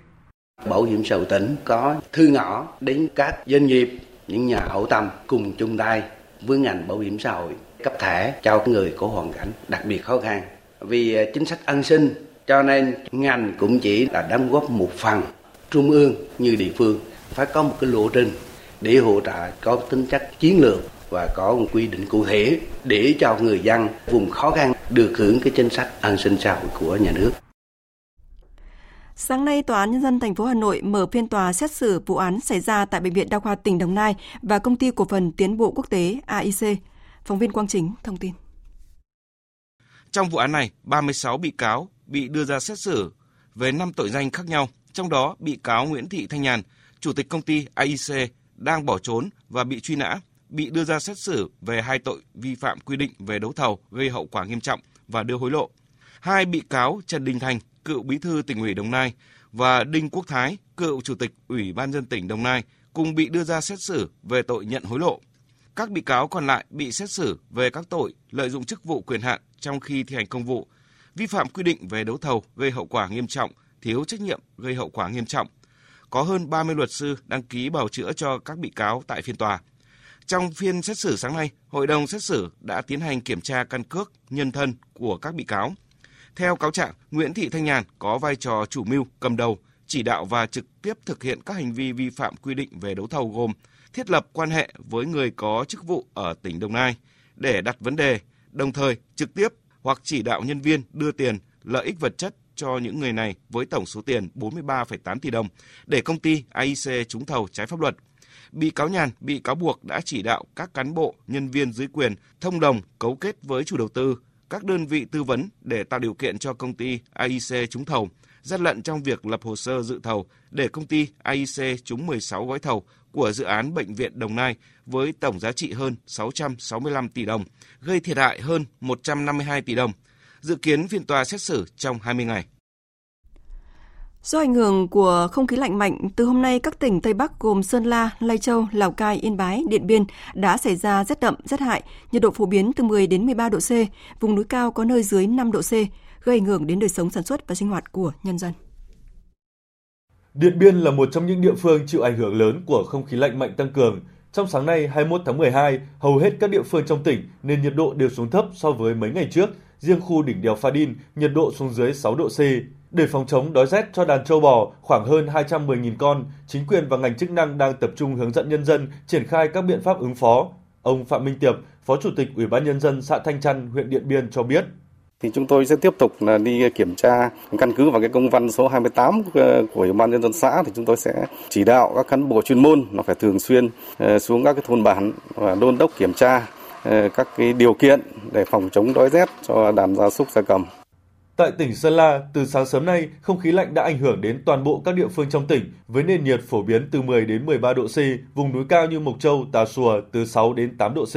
Bảo hiểm xã hội tỉnh có thư ngõ đến các doanh nghiệp, những nhà hảo tâm cùng chung tay với ngành bảo hiểm xã hội cấp thẻ cho người có hoàn cảnh đặc biệt khó khăn. Vì à, chính sách an sinh cho nên ngành cũng chỉ là đóng góp một phần trung ương như địa phương phải có một cái lộ trình để hỗ trợ có tính chất chiến lược và có một quy định cụ thể để cho người dân vùng khó khăn được hưởng cái chính sách an sinh xã hội của nhà nước. Sáng nay, Tòa án Nhân dân thành phố Hà Nội mở phiên tòa xét xử vụ án xảy ra tại Bệnh viện Đa khoa tỉnh Đồng Nai và Công ty Cổ phần Tiến bộ Quốc tế AIC. Phóng viên Quang Chính thông tin. Trong vụ án này, 36 bị cáo bị đưa ra xét xử về 5 tội danh khác nhau, trong đó bị cáo Nguyễn Thị Thanh Nhàn, chủ tịch công ty AIC đang bỏ trốn và bị truy nã, bị đưa ra xét xử về hai tội vi phạm quy định về đấu thầu gây hậu quả nghiêm trọng và đưa hối lộ. Hai bị cáo Trần Đình Thành, cựu bí thư tỉnh ủy Đồng Nai và Đinh Quốc Thái, cựu chủ tịch Ủy ban dân tỉnh Đồng Nai cùng bị đưa ra xét xử về tội nhận hối lộ. Các bị cáo còn lại bị xét xử về các tội lợi dụng chức vụ quyền hạn trong khi thi hành công vụ, vi phạm quy định về đấu thầu gây hậu quả nghiêm trọng, thiếu trách nhiệm gây hậu quả nghiêm trọng. Có hơn 30 luật sư đăng ký bào chữa cho các bị cáo tại phiên tòa. Trong phiên xét xử sáng nay, hội đồng xét xử đã tiến hành kiểm tra căn cước nhân thân của các bị cáo. Theo cáo trạng, Nguyễn Thị Thanh Nhàn có vai trò chủ mưu, cầm đầu, chỉ đạo và trực tiếp thực hiện các hành vi vi phạm quy định về đấu thầu gồm thiết lập quan hệ với người có chức vụ ở tỉnh Đồng Nai để đặt vấn đề, đồng thời trực tiếp hoặc chỉ đạo nhân viên đưa tiền, lợi ích vật chất cho những người này với tổng số tiền 43,8 tỷ đồng để công ty AIC trúng thầu trái pháp luật. Bị cáo Nhàn bị cáo buộc đã chỉ đạo các cán bộ, nhân viên dưới quyền thông đồng cấu kết với chủ đầu tư, các đơn vị tư vấn để tạo điều kiện cho công ty AIC trúng thầu, gian lận trong việc lập hồ sơ dự thầu để công ty AIC trúng 16 gói thầu của dự án Bệnh viện Đồng Nai với tổng giá trị hơn 665 tỷ đồng, gây thiệt hại hơn 152 tỷ đồng. Dự kiến phiên tòa xét xử trong 20 ngày. Do ảnh hưởng của không khí lạnh mạnh, từ hôm nay các tỉnh Tây Bắc gồm Sơn La, Lai Châu, Lào Cai, Yên Bái, Điện Biên đã xảy ra rét đậm, rét hại, nhiệt độ phổ biến từ 10 đến 13 độ C, vùng núi cao có nơi dưới 5 độ C, gây ảnh hưởng đến đời sống sản xuất và sinh hoạt của nhân dân. Điện Biên là một trong những địa phương chịu ảnh hưởng lớn của không khí lạnh mạnh tăng cường. Trong sáng nay 21 tháng 12, hầu hết các địa phương trong tỉnh nên nhiệt độ đều xuống thấp so với mấy ngày trước. Riêng khu đỉnh đèo Pha Đin, nhiệt độ xuống dưới 6 độ C. Để phòng chống đói rét cho đàn trâu bò khoảng hơn 210.000 con, chính quyền và ngành chức năng đang tập trung hướng dẫn nhân dân triển khai các biện pháp ứng phó. Ông Phạm Minh Tiệp, Phó Chủ tịch Ủy ban Nhân dân xã Thanh Trăn, huyện Điện Biên cho biết thì chúng tôi sẽ tiếp tục là đi kiểm tra căn cứ vào cái công văn số 28 ờ, của Ủy ban nhân dân xã thì chúng tôi sẽ chỉ đạo các cán bộ chuyên môn là phải thường xuyên ờ, xuống các cái thôn bản và đôn đốc kiểm tra ờ, các cái điều kiện để phòng chống đói rét cho đàn gia súc gia cầm. Tại tỉnh Sơn La, từ sáng sớm nay, không khí lạnh đã ảnh hưởng đến toàn bộ các địa phương trong tỉnh với nền nhiệt phổ biến từ 10 đến 13 độ C, vùng núi cao như Mộc Châu, Tà Xùa từ 6 đến 8 độ C.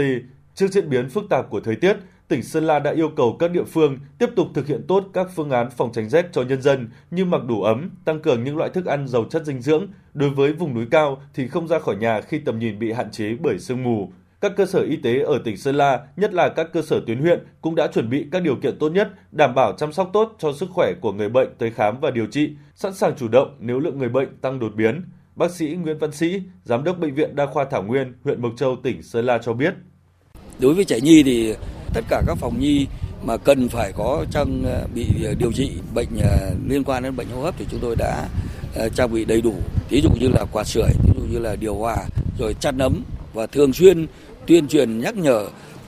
Trước diễn biến phức tạp của thời tiết, tỉnh Sơn La đã yêu cầu các địa phương tiếp tục thực hiện tốt các phương án phòng tránh rét cho nhân dân như mặc đủ ấm, tăng cường những loại thức ăn giàu chất dinh dưỡng. Đối với vùng núi cao thì không ra khỏi nhà khi tầm nhìn bị hạn chế bởi sương mù. Các cơ sở y tế ở tỉnh Sơn La, nhất là các cơ sở tuyến huyện, cũng đã chuẩn bị các điều kiện tốt nhất, đảm bảo chăm sóc tốt cho sức khỏe của người bệnh tới khám và điều trị, sẵn sàng chủ động nếu lượng người bệnh tăng đột biến. Bác sĩ Nguyễn Văn Sĩ, Giám đốc Bệnh viện Đa khoa Thảo Nguyên, huyện Mộc Châu, tỉnh Sơn La cho biết. Đối với trẻ nhi thì tất cả các phòng nhi mà cần phải có trang ờ, bị ờ, điều trị bệnh ờ, liên quan đến bệnh hô hấp thì chúng tôi đã trang bị đầy đủ, ví dụ như là quạt sưởi, ví dụ như là điều hòa, rồi chăn ấm và thường xuyên tuyên truyền nhắc nhở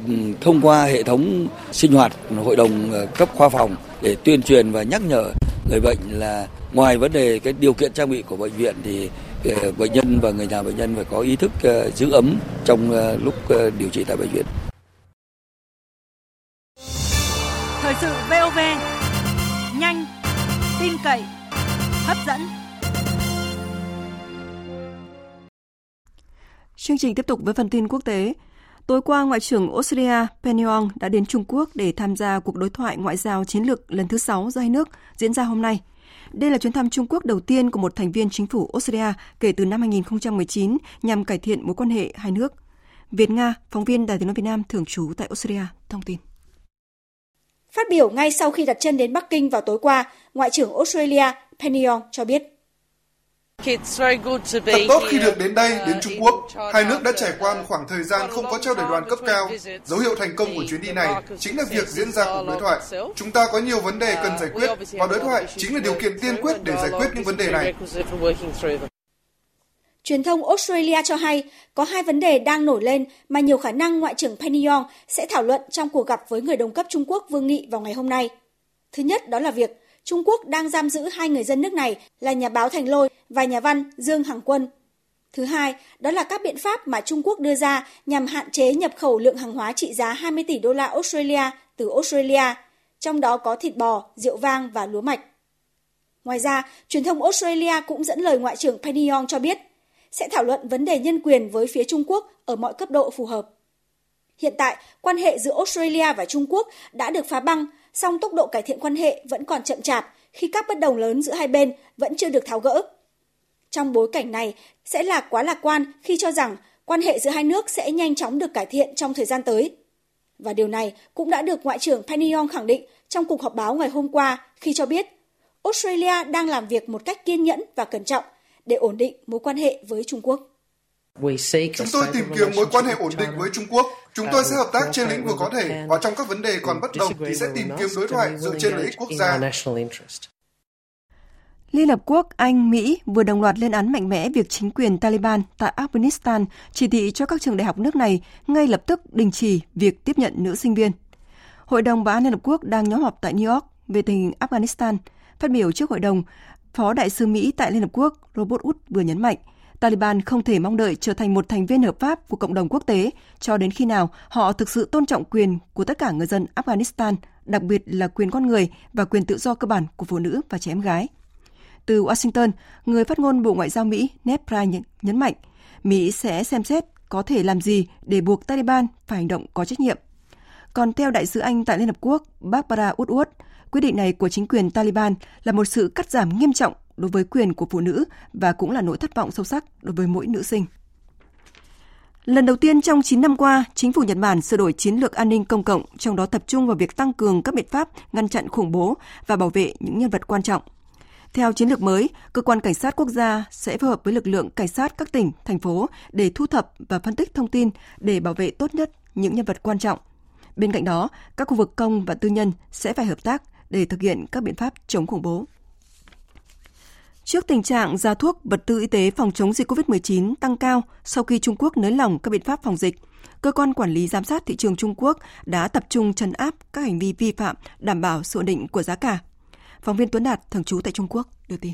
ừ, thông qua hệ thống sinh hoạt hội đồng cấp khoa phòng để tuyên truyền và nhắc nhở người bệnh là ngoài vấn đề cái điều kiện trang bị của bệnh viện thì bệnh nhân và người nhà bệnh nhân phải có ý thức giữ ấm trong lúc điều trị tại bệnh viện. Thời sự VOV nhanh, tin cậy, hấp dẫn. Chương trình tiếp tục với phần tin quốc tế. Tối qua, Ngoại trưởng Australia Penny Wong đã đến Trung Quốc để tham gia cuộc đối thoại ngoại giao chiến lược lần thứ 6 giữa hai nước diễn ra hôm nay. Đây là chuyến thăm Trung Quốc đầu tiên của một thành viên chính phủ Australia kể từ năm 2019 nhằm cải thiện mối quan hệ hai nước. Việt Nga, phóng viên Đài tiếng nói Việt Nam thường trú tại Australia, thông tin. Phát biểu ngay sau khi đặt chân đến Bắc Kinh vào tối qua, Ngoại trưởng Australia Penny Wong cho biết Thật tốt khi được đến đây, đến Trung Quốc. Hai nước đã trải qua một khoảng thời gian không có trao đổi đoàn cấp cao. Dấu hiệu thành công của chuyến đi này chính là việc diễn ra cuộc đối thoại. Chúng ta có nhiều vấn đề cần giải quyết và đối thoại chính là điều kiện tiên quyết để giải quyết những vấn đề này. Truyền thông Australia cho hay có hai vấn đề đang nổi lên mà nhiều khả năng Ngoại trưởng Penny Yong sẽ thảo luận trong cuộc gặp với người đồng cấp Trung Quốc Vương Nghị vào ngày hôm nay. Thứ nhất đó là việc Trung Quốc đang giam giữ hai người dân nước này là nhà báo Thành Lôi và nhà văn Dương Hằng Quân. Thứ hai, đó là các biện pháp mà Trung Quốc đưa ra nhằm hạn chế nhập khẩu lượng hàng hóa trị giá 20 tỷ đô la Australia từ Australia, trong đó có thịt bò, rượu vang và lúa mạch. Ngoài ra, truyền thông Australia cũng dẫn lời Ngoại trưởng Penny Yong cho biết sẽ thảo luận vấn đề nhân quyền với phía Trung Quốc ở mọi cấp độ phù hợp. Hiện tại, quan hệ giữa Australia và Trung Quốc đã được phá băng song tốc độ cải thiện quan hệ vẫn còn chậm chạp khi các bất đồng lớn giữa hai bên vẫn chưa được tháo gỡ. Trong bối cảnh này, sẽ là quá lạc quan khi cho rằng quan hệ giữa hai nước sẽ nhanh chóng được cải thiện trong thời gian tới. Và điều này cũng đã được Ngoại trưởng Penny Yong khẳng định trong cuộc họp báo ngày hôm qua khi cho biết Australia đang làm việc một cách kiên nhẫn và cẩn trọng để ổn định mối quan hệ với Trung Quốc. Chúng tôi tìm kiếm mối quan hệ ổn định với Trung Quốc. Chúng tôi sẽ hợp tác trên lĩnh vực có thể và trong các vấn đề còn bất đồng thì sẽ tìm kiếm đối thoại dựa trên lợi ích quốc gia. Liên Hợp Quốc, Anh, Mỹ vừa đồng loạt lên án mạnh mẽ việc chính quyền Taliban tại Afghanistan chỉ thị cho các trường đại học nước này ngay lập tức đình chỉ việc tiếp nhận nữ sinh viên. Hội đồng Bảo an Liên Hợp Quốc đang nhóm họp tại New York về tình hình Afghanistan. Phát biểu trước hội đồng, Phó Đại sứ Mỹ tại Liên Hợp Quốc Robert Wood vừa nhấn mạnh, Taliban không thể mong đợi trở thành một thành viên hợp pháp của cộng đồng quốc tế cho đến khi nào họ thực sự tôn trọng quyền của tất cả người dân Afghanistan, đặc biệt là quyền con người và quyền tự do cơ bản của phụ nữ và trẻ em gái. Từ Washington, người phát ngôn Bộ Ngoại giao Mỹ Ned Price nhấn mạnh, Mỹ sẽ xem xét có thể làm gì để buộc Taliban phải hành động có trách nhiệm. Còn theo đại sứ Anh tại Liên Hợp Quốc Barbara Woodward, quyết định này của chính quyền Taliban là một sự cắt giảm nghiêm trọng đối với quyền của phụ nữ và cũng là nỗi thất vọng sâu sắc đối với mỗi nữ sinh. Lần đầu tiên trong 9 năm qua, chính phủ Nhật Bản sửa đổi chiến lược an ninh công cộng, trong đó tập trung vào việc tăng cường các biện pháp ngăn chặn khủng bố và bảo vệ những nhân vật quan trọng. Theo chiến lược mới, cơ quan cảnh sát quốc gia sẽ phối hợp với lực lượng cảnh sát các tỉnh, thành phố để thu thập và phân tích thông tin để bảo vệ tốt nhất những nhân vật quan trọng. Bên cạnh đó, các khu vực công và tư nhân sẽ phải hợp tác để thực hiện các biện pháp chống khủng bố. Trước tình trạng giá thuốc, vật tư y tế phòng chống dịch COVID-19 tăng cao sau khi Trung Quốc nới lỏng các biện pháp phòng dịch, cơ quan quản lý giám sát thị trường Trung Quốc đã tập trung trấn áp các hành vi vi phạm đảm bảo sự định của giá cả. Phóng viên Tuấn Đạt, thường trú tại Trung Quốc, đưa tin.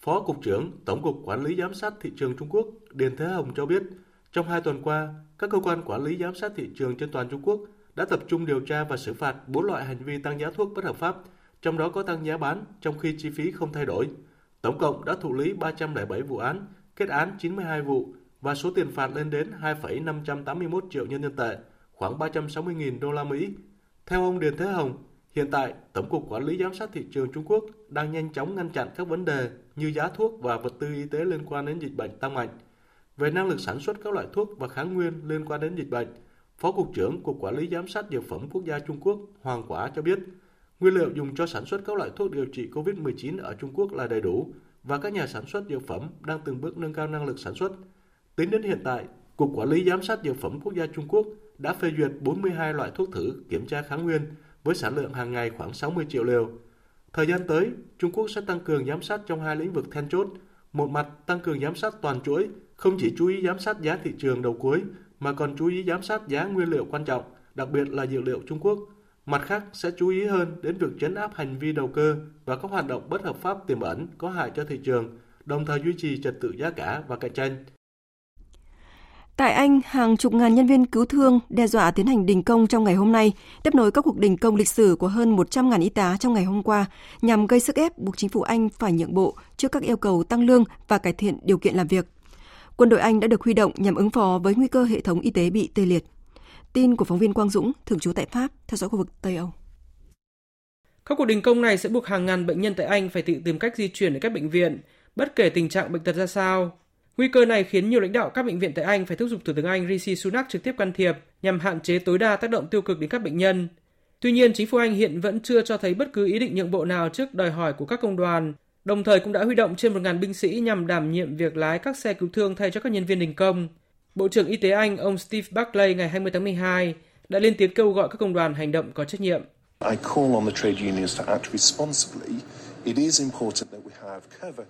Phó Cục trưởng Tổng cục Quản lý Giám sát Thị trường Trung Quốc Điền Thế Hồng cho biết, trong hai tuần qua, các cơ quan quản lý giám sát thị trường trên toàn Trung Quốc đã tập trung điều tra và xử phạt 4 loại hành vi tăng giá thuốc bất hợp pháp, trong đó có tăng giá bán trong khi chi phí không thay đổi. Tổng cộng đã thụ lý 307 vụ án, kết án 92 vụ và số tiền phạt lên đến 2,581 triệu nhân dân tệ, khoảng 360.000 đô la Mỹ. Theo ông Điền Thế Hồng, hiện tại Tổng cục Quản lý Giám sát Thị trường Trung Quốc đang nhanh chóng ngăn chặn các vấn đề như giá thuốc và vật tư y tế liên quan đến dịch bệnh tăng mạnh. Về năng lực sản xuất các loại thuốc và kháng nguyên liên quan đến dịch bệnh, Phó Cục trưởng Cục Quản lý Giám sát Dược phẩm Quốc gia Trung Quốc Hoàng Quả cho biết, nguyên liệu dùng cho sản xuất các loại thuốc điều trị COVID-19 ở Trung Quốc là đầy đủ và các nhà sản xuất dược phẩm đang từng bước nâng cao năng lực sản xuất. Tính đến hiện tại, Cục Quản lý Giám sát Dược phẩm Quốc gia Trung Quốc đã phê duyệt 42 loại thuốc thử kiểm tra kháng nguyên với sản lượng hàng ngày khoảng 60 triệu liều. Thời gian tới, Trung Quốc sẽ tăng cường giám sát trong hai lĩnh vực then chốt. Một mặt tăng cường giám sát toàn chuỗi, không chỉ chú ý giám sát giá thị trường đầu cuối, mà còn chú ý giám sát giá nguyên liệu quan trọng, đặc biệt là dược liệu Trung Quốc. Mặt khác sẽ chú ý hơn đến việc chấn áp hành vi đầu cơ và các hoạt động bất hợp pháp tiềm ẩn có hại cho thị trường, đồng thời duy trì trật tự giá cả và cạnh tranh. Tại Anh, hàng chục ngàn nhân viên cứu thương đe dọa tiến hành đình công trong ngày hôm nay, tiếp nối các cuộc đình công lịch sử của hơn 100.000 y tá trong ngày hôm qua, nhằm gây sức ép buộc chính phủ Anh phải nhượng bộ trước các yêu cầu tăng lương và cải thiện điều kiện làm việc. Quân đội Anh đã được huy động nhằm ứng phó với nguy cơ hệ thống y tế bị tê liệt. Tin của phóng viên Quang Dũng, thường trú tại Pháp, theo dõi khu vực Tây Âu. Các cuộc đình công này sẽ buộc hàng ngàn bệnh nhân tại Anh phải tự tìm cách di chuyển đến các bệnh viện, bất kể tình trạng bệnh tật ra sao. Nguy cơ này khiến nhiều lãnh đạo các bệnh viện tại Anh phải thúc giục Thủ tướng Anh Rishi Sunak trực tiếp can thiệp nhằm hạn chế tối đa tác động tiêu cực đến các bệnh nhân. Tuy nhiên, chính phủ Anh hiện vẫn chưa cho thấy bất cứ ý định nhượng bộ nào trước đòi hỏi của các công đoàn, đồng thời cũng đã huy động trên 1.000 binh sĩ nhằm đảm nhiệm việc lái các xe cứu thương thay cho các nhân viên đình công. Bộ trưởng Y tế Anh, ông Steve Barclay, ngày 20 tháng 12 đã lên tiếng kêu gọi các công đoàn hành động có trách nhiệm.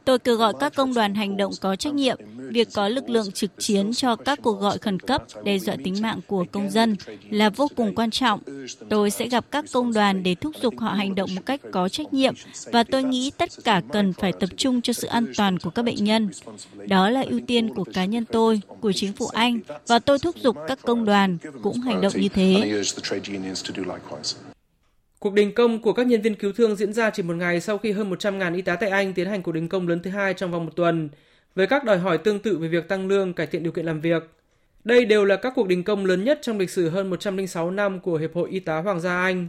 Tôi kêu gọi các công đoàn hành động có trách nhiệm. Việc có lực lượng trực chiến cho các cuộc gọi khẩn cấp đe dọa tính mạng của công dân là vô cùng quan trọng. Tôi sẽ gặp các công đoàn để thúc giục họ hành động một cách có trách nhiệm và tôi nghĩ tất cả cần phải tập trung cho sự an toàn của các bệnh nhân. Đó là ưu tiên của cá nhân tôi, của chính phủ Anh và tôi thúc giục các công đoàn cũng hành động như thế. Cuộc đình công của các nhân viên cứu thương diễn ra chỉ một ngày sau khi hơn 100.000 y tá tại Anh tiến hành cuộc đình công lớn thứ hai trong vòng một tuần, với các đòi hỏi tương tự về việc tăng lương, cải thiện điều kiện làm việc. Đây đều là các cuộc đình công lớn nhất trong lịch sử hơn 106 năm của Hiệp hội Y tá Hoàng gia Anh.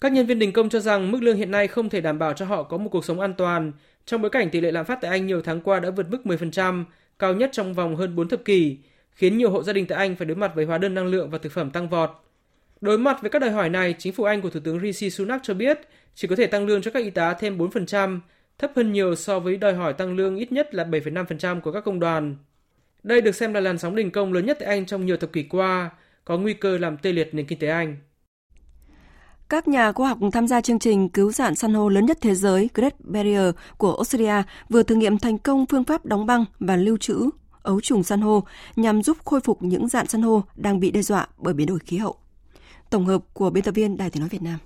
Các nhân viên đình công cho rằng mức lương hiện nay không thể đảm bảo cho họ có một cuộc sống an toàn, trong bối cảnh tỷ lệ lạm phát tại Anh nhiều tháng qua đã vượt mức 10%, cao nhất trong vòng hơn 4 thập kỷ, khiến nhiều hộ gia đình tại Anh phải đối mặt với hóa đơn năng lượng và thực phẩm tăng vọt. Đối mặt với các đòi hỏi này, chính phủ Anh của Thủ tướng Rishi Sunak cho biết chỉ có thể tăng lương cho các y tá thêm 4%, thấp hơn nhiều so với đòi hỏi tăng lương ít nhất là 7,5% của các công đoàn. Đây được xem là làn sóng đình công lớn nhất tại Anh trong nhiều thập kỷ qua, có nguy cơ làm tê liệt nền kinh tế Anh. Các nhà khoa học tham gia chương trình cứu sản san hô lớn nhất thế giới Great Barrier của Australia vừa thử nghiệm thành công phương pháp đóng băng và lưu trữ ấu trùng san hô nhằm giúp khôi phục những dạng san hô đang bị đe dọa bởi biến đổi khí hậu. Tổng hợp của biên tập viên Đài Tiếng Nói Việt Nam.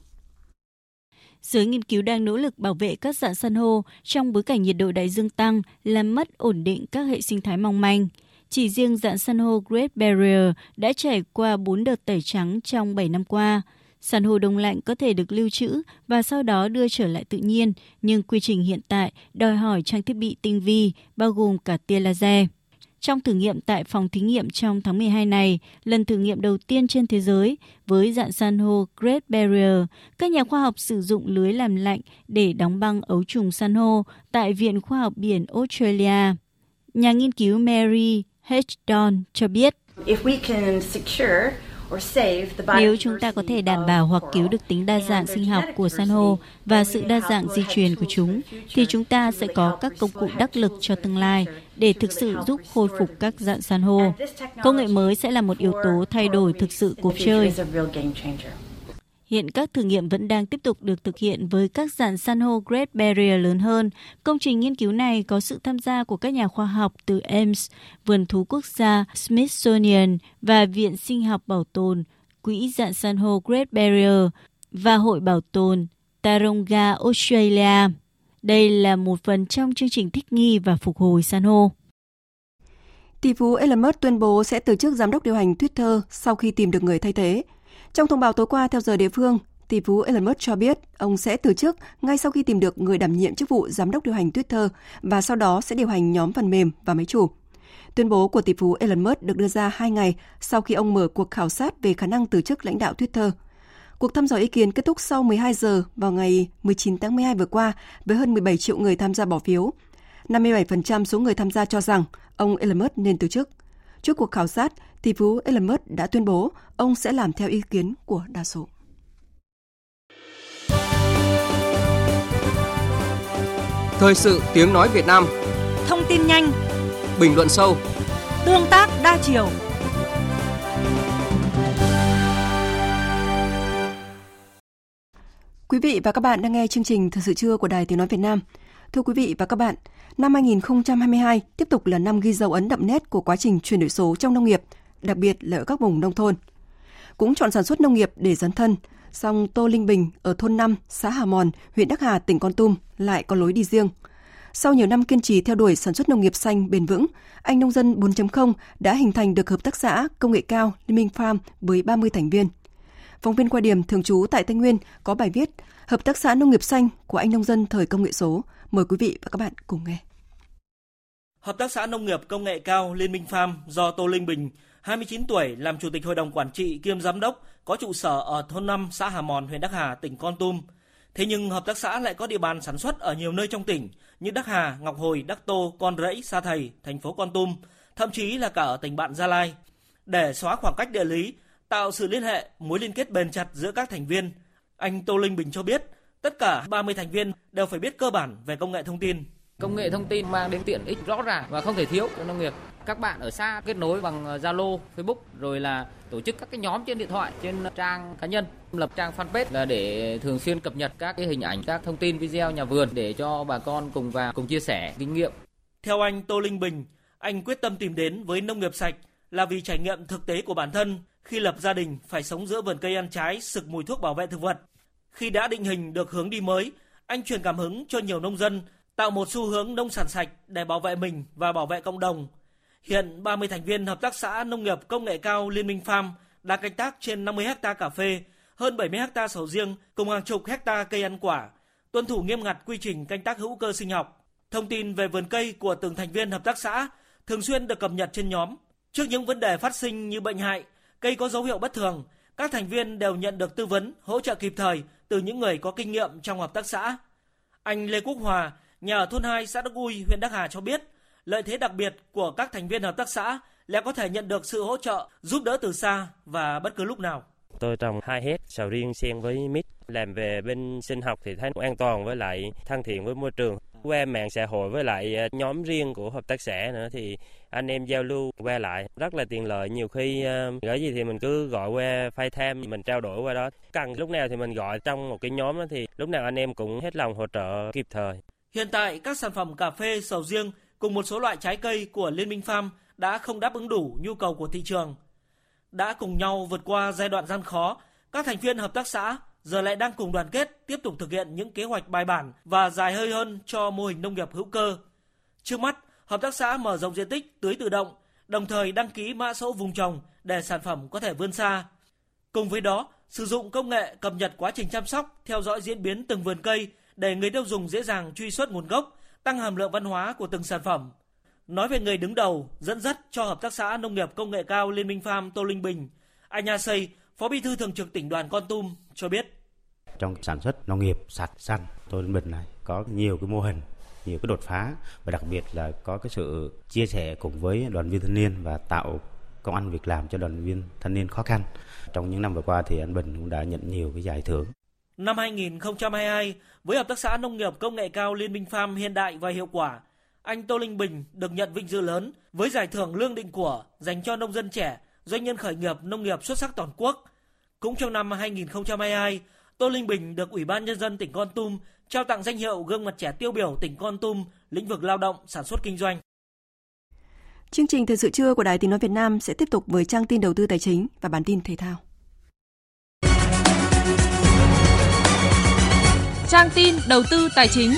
Giới nghiên cứu đang nỗ lực bảo vệ các dạng san hô trong bối cảnh nhiệt độ đại dương tăng làm mất ổn định các hệ sinh thái mong manh. Chỉ riêng dạng san hô Great Barrier đã trải qua 4 đợt tẩy trắng trong 7 năm qua. San hô đông lạnh có thể được lưu trữ và sau đó đưa trở lại tự nhiên, nhưng quy trình hiện tại đòi hỏi trang thiết bị tinh vi, bao gồm cả tia laser. Trong thử nghiệm tại phòng thí nghiệm trong tháng 12 này, lần thử nghiệm đầu tiên trên thế giới với dạng san hô Great Barrier, các nhà khoa học sử dụng lưới làm lạnh để đóng băng ấu trùng san hô tại Viện Khoa học Biển Australia. Nhà nghiên cứu Mary H. Don cho biết, If we can secure nếu chúng ta có thể đảm bảo hoặc cứu được tính đa dạng sinh học của san hô và sự đa dạng di truyền của chúng, thì chúng ta sẽ có các công cụ đắc lực cho tương lai để thực sự giúp khôi phục các dạng san hô. Công nghệ mới sẽ là một yếu tố thay đổi thực sự cuộc chơi. Hiện các thử nghiệm vẫn đang tiếp tục được thực hiện với các dạng san hô Great Barrier lớn hơn. Công trình nghiên cứu này có sự tham gia của các nhà khoa học từ Ames, Vườn thú quốc gia Smithsonian và Viện Sinh học Bảo tồn, Quỹ dạng san hô Great Barrier và Hội Bảo tồn Taronga Australia. Đây là một phần trong chương trình thích nghi và phục hồi san hô. Tỷ phú Elon Musk tuyên bố sẽ từ chức giám đốc điều hành Twitter sau khi tìm được người thay thế. Trong thông báo tối qua theo giờ địa phương, tỷ phú Elon Musk cho biết ông sẽ từ chức ngay sau khi tìm được người đảm nhiệm chức vụ giám đốc điều hành Twitter và sau đó sẽ điều hành nhóm phần mềm và máy chủ. Tuyên bố của tỷ phú Elon Musk được đưa ra hai ngày sau khi ông mở cuộc khảo sát về khả năng từ chức lãnh đạo Twitter. Cuộc thăm dò ý kiến kết thúc sau 12 giờ vào ngày 19 tháng 12 vừa qua với hơn 17 triệu người tham gia bỏ phiếu. 57% số người tham gia cho rằng ông Elon Musk nên từ chức. Trước cuộc khảo sát, tỷ phú Elon Musk đã tuyên bố ông sẽ làm theo ý kiến của đa số. Thời sự tiếng nói Việt Nam. Thông tin nhanh. Bình luận sâu. Tương tác đa chiều. Quý vị và các bạn đang nghe chương trình Thời sự trưa của Đài Tiếng Nói Việt Nam. Thưa quý vị và các bạn, năm 2022 tiếp tục là năm ghi dấu ấn đậm nét của quá trình chuyển đổi số trong nông nghiệp, đặc biệt là ở các vùng nông thôn. Cũng chọn sản xuất nông nghiệp để dấn thân, song Tô Linh Bình ở thôn 5, xã Hà Mòn, huyện Đắc Hà, tỉnh Con Tum lại có lối đi riêng. Sau nhiều năm kiên trì theo đuổi sản xuất nông nghiệp xanh bền vững, anh nông dân 4.0 đã hình thành được hợp tác xã công nghệ cao Liên minh Farm với 30 thành viên. Phóng viên qua điểm thường trú tại Tây Nguyên có bài viết Hợp tác xã nông nghiệp xanh của anh nông dân thời công nghệ số. Mời quý vị và các bạn cùng nghe. Hợp tác xã nông nghiệp công nghệ cao Liên minh Farm do Tô Linh Bình, 29 tuổi, làm chủ tịch hội đồng quản trị kiêm giám đốc, có trụ sở ở thôn 5 xã Hà Mòn, huyện Đắc Hà, tỉnh Con Tum. Thế nhưng hợp tác xã lại có địa bàn sản xuất ở nhiều nơi trong tỉnh như Đắc Hà, Ngọc Hồi, Đắc Tô, Con Rẫy, Sa Thầy, thành phố Con Tum, thậm chí là cả ở tỉnh bạn Gia Lai. Để xóa khoảng cách địa lý, tạo sự liên hệ, mối liên kết bền chặt giữa các thành viên, anh Tô Linh Bình cho biết, tất cả 30 thành viên đều phải biết cơ bản về công nghệ thông tin. Công nghệ thông tin mang đến tiện ích rõ ràng và không thể thiếu cho nông nghiệp. Các bạn ở xa kết nối bằng ờ, Zalo, Facebook rồi là tổ chức các cái nhóm trên điện thoại, trên trang cá nhân, lập trang fanpage là để thường xuyên cập nhật các cái hình ảnh, các thông tin video nhà vườn để cho bà con cùng vào cùng chia sẻ kinh nghiệm. Theo anh Tô Linh Bình, anh quyết tâm tìm đến với nông nghiệp sạch là vì trải nghiệm thực tế của bản thân khi lập gia đình phải sống giữa vườn cây ăn trái sực mùi thuốc bảo vệ thực vật. Khi đã định hình được hướng đi mới, anh truyền cảm hứng cho nhiều nông dân tạo một xu hướng nông sản sạch để bảo vệ mình và bảo vệ cộng đồng. Hiện 30 thành viên hợp tác xã nông nghiệp công nghệ cao Liên minh Farm đang canh tác trên 50 ha cà phê, hơn 70 ha sầu riêng cùng hàng chục hecta cây ăn quả, tuân thủ nghiêm ngặt quy trình canh tác hữu cơ sinh học. Thông tin về vườn cây của từng thành viên hợp tác xã thường xuyên được cập nhật trên nhóm. Trước những vấn đề phát sinh như bệnh hại, cây có dấu hiệu bất thường, các thành viên đều nhận được tư vấn, hỗ trợ kịp thời từ những người có kinh nghiệm trong hợp tác xã. Anh Lê Quốc Hòa, nhà ở thôn 2 xã Đắc Ui, huyện Đắc Hà cho biết, lợi thế đặc biệt của các thành viên hợp tác xã là có thể nhận được sự hỗ trợ, giúp đỡ từ xa và bất cứ lúc nào. Tôi trồng hai hết sầu riêng xen với mít, làm về bên sinh học thì thấy an toàn với lại thân thiện với môi trường. Qua mạng xã hội với lại ờ, nhóm riêng của hợp tác xã nữa thì anh em giao lưu qua lại rất là tiện lợi. Nhiều khi ờ, gửi gì thì mình cứ gọi qua FaceTime mình trao đổi qua đó. Cần lúc nào thì mình gọi trong một cái nhóm đó thì lúc nào anh em cũng hết lòng hỗ trợ kịp thời hiện tại các sản phẩm cà phê sầu riêng cùng một số loại trái cây của Liên minh Farm đã không đáp ứng đủ nhu cầu của thị trường đã cùng nhau vượt qua giai đoạn gian khó các thành viên hợp tác xã giờ lại đang cùng đoàn kết tiếp tục thực hiện những kế hoạch bài bản và dài hơi hơn cho mô hình nông nghiệp hữu cơ. Trước mắt, hợp tác xã mở rộng diện tích tưới tự động, đồng thời đăng ký mã số vùng trồng để sản phẩm có thể vươn xa. Cùng với đó, sử dụng công nghệ cập nhật quá trình chăm sóc, theo dõi diễn biến từng vườn cây để người tiêu dùng dễ dàng truy xuất nguồn gốc, tăng hàm lượng văn hóa của từng sản phẩm. Nói về người đứng đầu, dẫn dắt cho Hợp tác xã Nông nghiệp Công nghệ cao Liên minh Farm Tô Linh Bình, anh Nha Xây, Phó Bí thư Thường trực tỉnh đoàn Con Tum cho biết. Trong sản xuất nông nghiệp sạch xanh, Tô Linh Bình này có nhiều cái mô hình, nhiều cái đột phá và đặc biệt là có cái sự chia sẻ cùng với đoàn viên thanh niên và tạo công ăn việc làm cho đoàn viên thanh niên khó khăn. Trong những năm vừa qua thì anh Bình cũng đã nhận nhiều cái giải thưởng. Năm 2022, với Hợp tác xã Nông nghiệp Công nghệ cao Liên minh Farm hiện đại và hiệu quả, anh Tô Linh Bình được nhận vinh dự lớn với giải thưởng lương định của dành cho nông dân trẻ doanh nhân khởi nghiệp nông nghiệp xuất sắc toàn quốc. Cũng trong năm 2022, Tô Linh Bình được Ủy ban Nhân dân tỉnh Con Tum trao tặng danh hiệu gương mặt trẻ tiêu biểu tỉnh Con Tum lĩnh vực lao động, sản xuất kinh doanh. Chương trình Thời sự trưa của Đài Tiếng Nói Việt Nam sẽ tiếp tục với trang tin đầu tư tài chính và bản tin thể thao. Trang tin đầu tư tài chính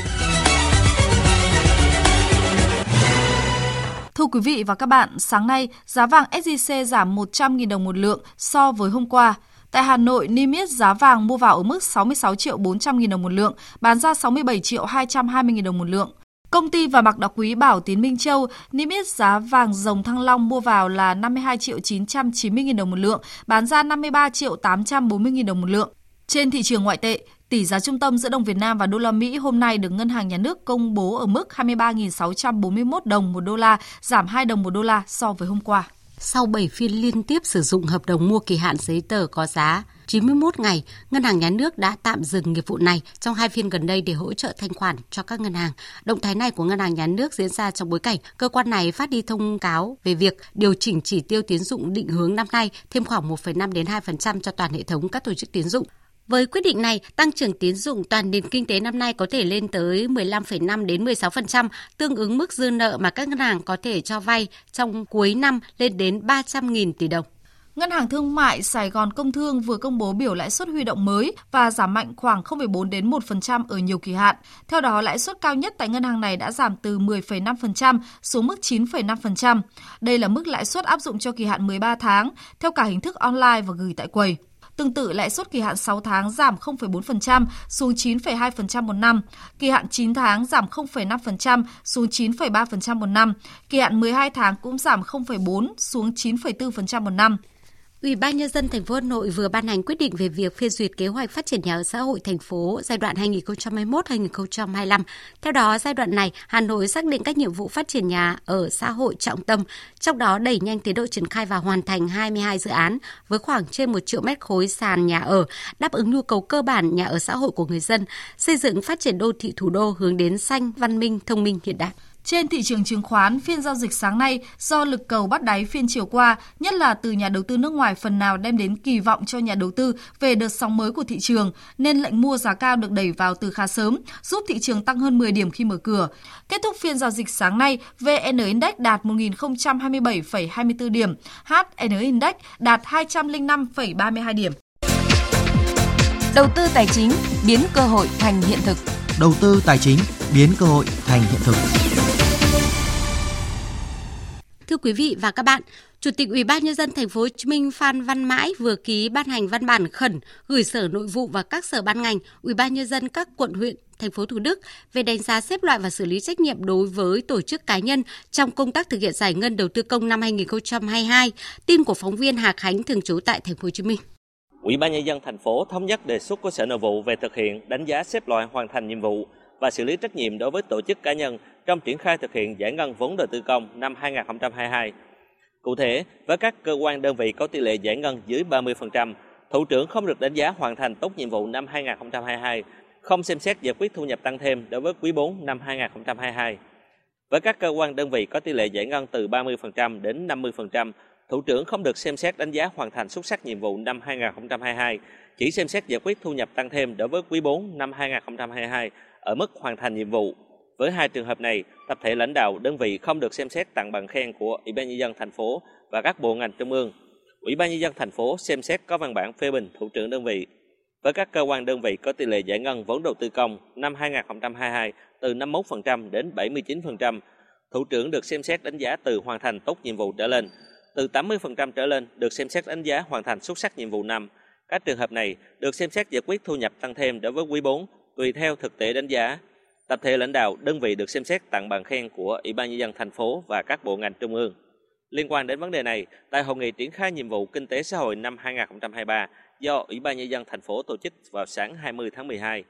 Thưa quý vị và các bạn, sáng nay, giá vàng SJC giảm 100.000 đồng một lượng so với hôm qua. Tại Hà Nội, niêm yết giá vàng mua vào ở mức 66 triệu 400 nghìn đồng một lượng, bán ra 67 triệu 220 nghìn đồng một lượng. Công ty và mặc đặc quý Bảo Tín Minh Châu niêm yết giá vàng dòng thăng long mua vào là 52 triệu 990 nghìn đồng một lượng, bán ra 53 triệu 840 nghìn đồng một lượng. Trên thị trường ngoại tệ, Tỷ giá trung tâm giữa đồng Việt Nam và đô la Mỹ hôm nay được Ngân hàng Nhà nước công bố ở mức 23.641 đồng một đô la, giảm 2 đồng một đô la so với hôm qua. Sau 7 phiên liên tiếp sử dụng hợp đồng mua kỳ hạn giấy tờ có giá 91 ngày, Ngân hàng Nhà nước đã tạm dừng nghiệp vụ này trong hai phiên gần đây để hỗ trợ thanh khoản cho các ngân hàng. Động thái này của Ngân hàng Nhà nước diễn ra trong bối cảnh cơ quan này phát đi thông cáo về việc điều chỉnh chỉ tiêu tiến dụng định hướng năm nay thêm khoảng 1,5 đến 2% cho toàn hệ thống các tổ chức tiến dụng với quyết định này, tăng trưởng tín dụng toàn nền kinh tế năm nay có thể lên tới 15,5 đến 16%, tương ứng mức dư nợ mà các ngân hàng có thể cho vay trong cuối năm lên đến 300.000 tỷ đồng. Ngân hàng Thương mại Sài Gòn Công Thương vừa công bố biểu lãi suất huy động mới và giảm mạnh khoảng 0,4 đến 1% ở nhiều kỳ hạn. Theo đó, lãi suất cao nhất tại ngân hàng này đã giảm từ 10,5% xuống mức 9,5%. Đây là mức lãi suất áp dụng cho kỳ hạn 13 tháng, theo cả hình thức online và gửi tại quầy. Tương tự lãi suất kỳ hạn 6 tháng giảm 0,4% xuống 9,2% một năm, kỳ hạn 9 tháng giảm 0,5% xuống 9,3% một năm, kỳ hạn 12 tháng cũng giảm 0,4 xuống 9,4% một năm. Ủy ban nhân dân thành phố Hà Nội vừa ban hành quyết định về việc phê duyệt kế hoạch phát triển nhà ở xã hội thành phố giai đoạn 2021-2025. Theo đó, giai đoạn này, Hà Nội xác định các nhiệm vụ phát triển nhà ở xã hội trọng tâm, trong đó đẩy nhanh tiến độ triển khai và hoàn thành 22 dự án với khoảng trên 1 triệu mét khối sàn nhà ở, đáp ứng nhu cầu cơ bản nhà ở xã hội của người dân, xây dựng phát triển đô thị thủ đô hướng đến xanh, văn minh, thông minh hiện đại. Trên thị trường chứng khoán, phiên giao dịch sáng nay do lực cầu bắt đáy phiên chiều qua, nhất là từ nhà đầu tư nước ngoài phần nào đem đến kỳ vọng cho nhà đầu tư về đợt sóng mới của thị trường, nên lệnh mua giá cao được đẩy vào từ khá sớm, giúp thị trường tăng hơn 10 điểm khi mở cửa. Kết thúc phiên giao dịch sáng nay, VN Index đạt 1.027,24 điểm, HN Index đạt 205,32 điểm. Đầu tư tài chính biến cơ hội thành hiện thực. Đầu tư tài chính biến cơ hội thành hiện thực. Thưa quý vị và các bạn, Chủ tịch Ủy ban nhân dân thành phố Hồ Chí Minh Phan Văn Mãi vừa ký ban hành văn bản khẩn gửi Sở Nội vụ và các sở ban ngành, Ủy ban nhân dân các quận huyện, thành phố Thủ Đức về đánh giá xếp loại và xử lý trách nhiệm đối với tổ chức cá nhân trong công tác thực hiện giải ngân đầu tư công năm 2022. Tin của phóng viên Hà Khánh thường trú tại thành phố Hồ Chí Minh. Ủy ban nhân dân thành phố thống nhất đề xuất của Sở Nội vụ về thực hiện đánh giá xếp loại hoàn thành nhiệm vụ và xử lý trách nhiệm đối với tổ chức cá nhân trong triển khai thực hiện giải ngân vốn đầu tư công năm 2022. Cụ thể, với các cơ quan đơn vị có tỷ lệ giải ngân dưới 30%, thủ trưởng không được đánh giá hoàn thành tốt nhiệm vụ năm 2022, không xem xét giải quyết thu nhập tăng thêm đối với quý 4 năm 2022. Với các cơ quan đơn vị có tỷ lệ giải ngân từ 30% đến 50%, thủ trưởng không được xem xét đánh giá hoàn thành xuất sắc nhiệm vụ năm 2022, chỉ xem xét giải quyết thu nhập tăng thêm đối với quý 4 năm 2022 ở mức hoàn thành nhiệm vụ. Với hai trường hợp này, tập thể lãnh đạo đơn vị không được xem xét tặng bằng khen của Ủy ban nhân dân thành phố và các bộ ngành trung ương. Ủy ban nhân dân thành phố xem xét có văn bản phê bình thủ trưởng đơn vị. Với các cơ quan đơn vị có tỷ lệ giải ngân vốn đầu tư công năm 2022 từ 51% đến 79%, thủ trưởng được xem xét đánh giá từ hoàn thành tốt nhiệm vụ trở lên. Từ 80% trở lên được xem xét đánh giá hoàn thành xuất sắc nhiệm vụ năm. Các trường hợp này được xem xét giải quyết thu nhập tăng thêm đối với quý 4 tùy theo thực tế đánh giá. Tập thể lãnh đạo đơn vị được xem xét tặng bằng khen của Ủy ban nhân dân thành phố và các bộ ngành trung ương. Liên quan đến vấn đề này, tại hội nghị triển khai nhiệm vụ kinh tế xã hội năm 2023 do Ủy ban nhân dân thành phố tổ chức vào sáng 20 tháng 12,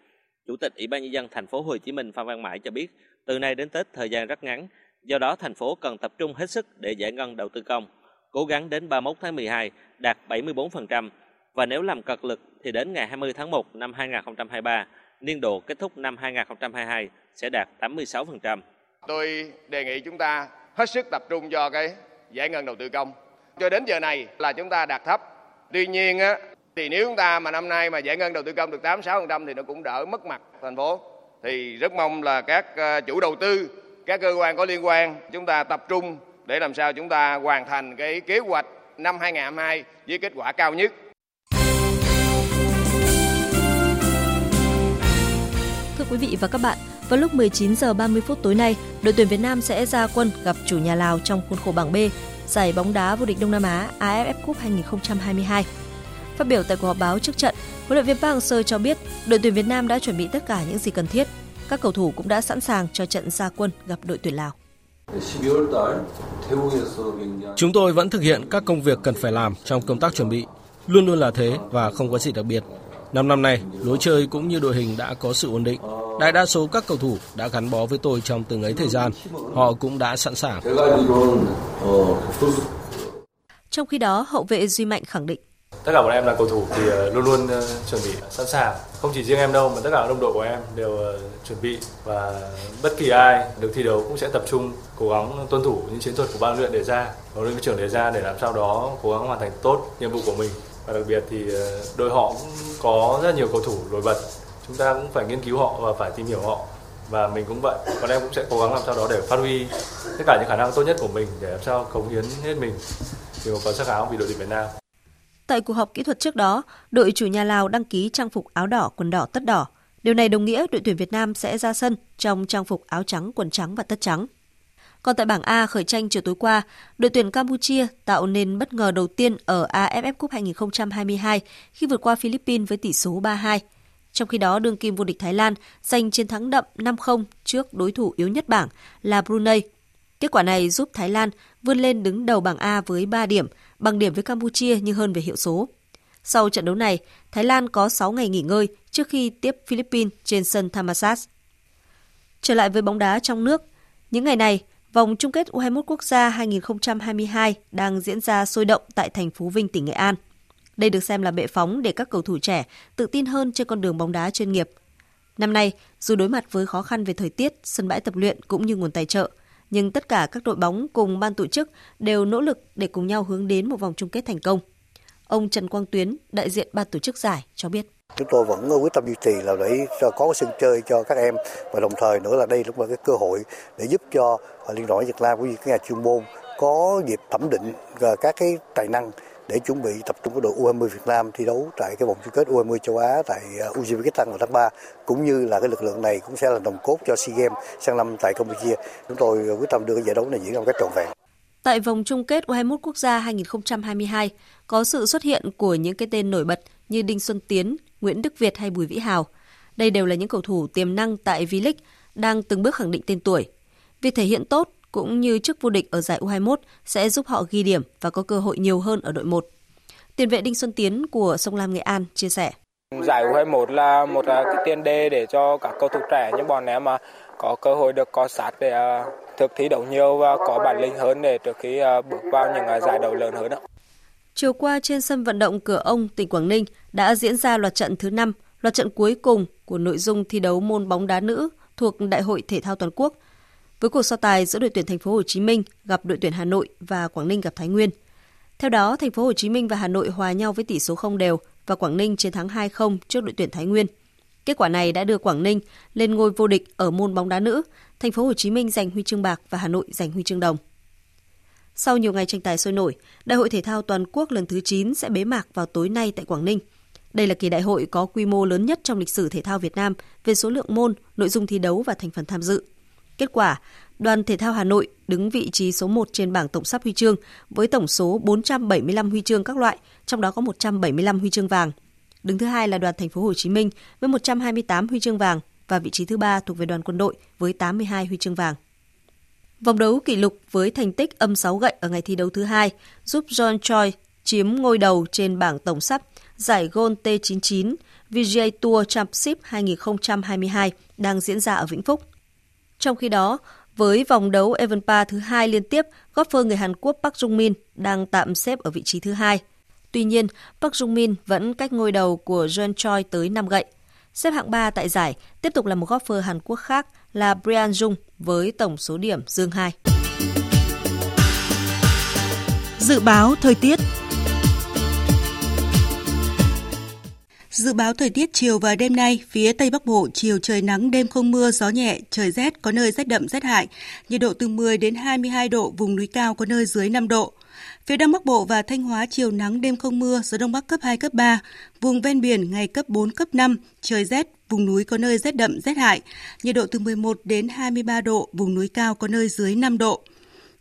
Chủ tịch Ủy ban nhân dân thành phố Hồ Chí Minh Phan Văn Mãi cho biết, từ nay đến Tết thời gian rất ngắn, do đó thành phố cần tập trung hết sức để giải ngân đầu tư công, cố gắng đến 31 tháng 12 đạt 74% và nếu làm cật lực thì đến ngày 20 tháng 1 năm 2023 niên độ kết thúc năm 2022 sẽ đạt 86%. Tôi đề nghị chúng ta hết sức tập trung cho cái giải ngân đầu tư công. Cho đến giờ này là chúng ta đạt thấp. Tuy nhiên á, thì nếu chúng ta mà năm nay mà giải ngân đầu tư công được 86% thì nó cũng đỡ mất mặt thành phố. Thì rất mong là các ờ, chủ đầu tư, các cơ quan có liên quan chúng ta tập trung để làm sao chúng ta hoàn thành cái kế hoạch năm 2022 với kết quả cao nhất. Thưa quý vị và các bạn, vào lúc 19 giờ 30 phút tối nay, đội tuyển Việt Nam sẽ ra quân gặp chủ nhà Lào trong khuôn khổ bảng B giải bóng đá vô địch Đông Nam Á AFF Cup 2022. Phát biểu tại cuộc họp báo trước trận, huấn luyện viên Park Hang-seo cho biết đội tuyển Việt Nam đã chuẩn bị tất cả những gì cần thiết. Các cầu thủ cũng đã sẵn sàng cho trận ra quân gặp đội tuyển Lào. Chúng tôi vẫn thực hiện các công việc cần phải làm trong công tác chuẩn bị, luôn luôn là thế và không có gì đặc biệt. Năm năm nay, lối chơi cũng như đội hình đã có sự ổn định. Đại đa số các cầu thủ đã gắn bó với tôi trong từng ấy thời gian. Họ cũng đã sẵn sàng. Trong khi đó, hậu vệ Duy Mạnh khẳng định. Tất cả bọn em là cầu thủ thì ờ, luôn luôn ờ, chuẩn bị sẵn sàng. Không chỉ riêng em đâu mà tất cả đồng đội của em đều ờ, chuẩn bị và bất kỳ ai được thi đấu cũng sẽ tập trung cố gắng tuân thủ những chiến thuật của ban luyện đề ra, huấn luyện trưởng đề ra để làm sao đó cố gắng hoàn thành tốt nhiệm vụ của mình và đặc biệt thì đội họ cũng có rất nhiều cầu thủ nổi bật chúng ta cũng phải nghiên cứu họ và phải tìm hiểu họ và mình cũng vậy bọn em cũng sẽ cố gắng làm sao đó để phát huy tất cả những khả năng tốt nhất của mình để làm sao cống hiến hết mình vì một phần sắc áo vì đội tuyển Việt Nam. Tại cuộc họp kỹ thuật trước đó, đội chủ nhà Lào đăng ký trang phục áo đỏ, quần đỏ, tất đỏ. Điều này đồng nghĩa đội tuyển Việt Nam sẽ ra sân trong trang phục áo trắng, quần trắng và tất trắng. Còn tại bảng A khởi tranh chiều tối qua, đội tuyển Campuchia tạo nên bất ngờ đầu tiên ở AFF Cup 2022 khi vượt qua Philippines với tỷ số 3-2. Trong khi đó, đương kim vô địch Thái Lan giành chiến thắng đậm 5-0 trước đối thủ yếu nhất bảng là Brunei. Kết quả này giúp Thái Lan vươn lên đứng đầu bảng A với 3 điểm, bằng điểm với Campuchia nhưng hơn về hiệu số. Sau trận đấu này, Thái Lan có 6 ngày nghỉ ngơi trước khi tiếp Philippines trên sân Thammasat. Trở lại với bóng đá trong nước, những ngày này, vòng chung kết U21 quốc gia 2022 đang diễn ra sôi động tại thành phố Vinh, tỉnh Nghệ An. Đây được xem là bệ phóng để các cầu thủ trẻ tự tin hơn trên con đường bóng đá chuyên nghiệp. Năm nay, dù đối mặt với khó khăn về thời tiết, sân bãi tập luyện cũng như nguồn tài trợ, nhưng tất cả các đội bóng cùng ban tổ chức đều nỗ lực để cùng nhau hướng đến một vòng chung kết thành công. Ông Trần Quang Tuyến, đại diện ban tổ chức giải cho biết. Chúng tôi vẫn quyết tâm duy trì là để cho có sân chơi cho các em và đồng thời nữa là đây cũng là cái cơ hội để giúp cho Liên đoàn Việt Nam cũng như các nhà chuyên môn có dịp thẩm định à, các cái tài năng để chuẩn bị tập trung với đội U20 Việt Nam thi đấu tại cái vòng chung kết U20 châu Á tại ờ, Uzbekistan vào tháng 3 cũng như là cái lực lượng này cũng sẽ là đồng cốt cho SEA Games sang năm tại Campuchia. Chúng tôi quyết tâm đưa cái giải đấu này diễn ra một cách trọn vẹn. Tại vòng chung kết U21 quốc gia 2022 có sự xuất hiện của những cái tên nổi bật như Đinh Xuân Tiến, Nguyễn Đức Việt hay Bùi Vĩ Hào. Đây đều là những cầu thủ tiềm năng tại V-League đang từng bước khẳng định tên tuổi. Việc thể hiện tốt cũng như chức vô địch ở giải U21 sẽ giúp họ ghi điểm và có cơ hội nhiều hơn ở đội 1. Tiền vệ Đinh Xuân Tiến của Sông Lam Nghệ An chia sẻ. Giải U21 là một à, cái tiền đề để cho các cầu thủ trẻ như bọn em mà có cơ hội được có sát để à, thực thi đấu nhiều và có bản lĩnh hơn để trước khi à, bước vào những giải đấu lớn hơn. Chiều qua trên sân vận động Cửa Ông, tỉnh Quảng Ninh đã diễn ra loạt trận thứ 5, loạt trận cuối cùng của nội dung thi đấu môn bóng đá nữ thuộc Đại hội thể thao toàn quốc với cuộc so tài giữa đội tuyển Thành phố Hồ Chí Minh gặp đội tuyển Hà Nội và Quảng Ninh gặp Thái Nguyên. Theo đó, Thành phố Hồ Chí Minh và Hà Nội hòa nhau với tỷ số không đều và Quảng Ninh chiến thắng 2-0 trước đội tuyển Thái Nguyên. Kết quả này đã đưa Quảng Ninh lên ngôi vô địch ở môn bóng đá nữ, Thành phố Hồ Chí Minh giành huy chương bạc và Hà Nội giành huy chương đồng. Sau nhiều ngày tranh tài sôi nổi, Đại hội thể thao toàn quốc lần thứ 9 sẽ bế mạc vào tối nay tại Quảng Ninh. Đây là kỳ đại hội có quy mô lớn nhất trong lịch sử thể thao Việt Nam về số lượng môn, nội dung thi đấu và thành phần tham dự. Kết quả, đoàn thể thao Hà Nội đứng vị trí số 1 trên bảng tổng sắp huy chương với tổng số 475 huy chương các loại, trong đó có 175 huy chương vàng. Đứng thứ hai là đoàn thành phố Hồ Chí Minh với 128 huy chương vàng và vị trí thứ ba thuộc về đoàn quân đội với 82 huy chương vàng. Vòng đấu kỷ lục với thành tích âm 6 gậy ở ngày thi đấu thứ hai giúp John Choi chiếm ngôi đầu trên bảng tổng sắp giải Gold T99 VGA Tour Championship 2022 đang diễn ra ở Vĩnh Phúc. Trong khi đó, với vòng đấu Evenpa thứ hai liên tiếp, góp phơ người Hàn Quốc Park Jung Min đang tạm xếp ở vị trí thứ hai. Tuy nhiên, Park Jung Min vẫn cách ngôi đầu của Jeon Choi tới 5 gậy. Xếp hạng 3 tại giải tiếp tục là một góp phơ Hàn Quốc khác là Brian Jung với tổng số điểm dương 2. Dự báo thời tiết Dự báo thời tiết chiều và đêm nay, phía Tây Bắc Bộ chiều trời nắng, đêm không mưa, gió nhẹ, trời rét, có nơi rét đậm rét hại, nhiệt độ từ 10 đến 22 độ, vùng núi cao có nơi dưới 5 độ. Phía Đông Bắc Bộ và Thanh Hóa chiều nắng, đêm không mưa, gió Đông Bắc cấp 2, cấp 3, vùng ven biển ngày cấp 4, cấp 5, trời rét, vùng núi có nơi rét đậm rét hại, nhiệt độ từ 11 đến 23 độ, vùng núi cao có nơi dưới 5 độ.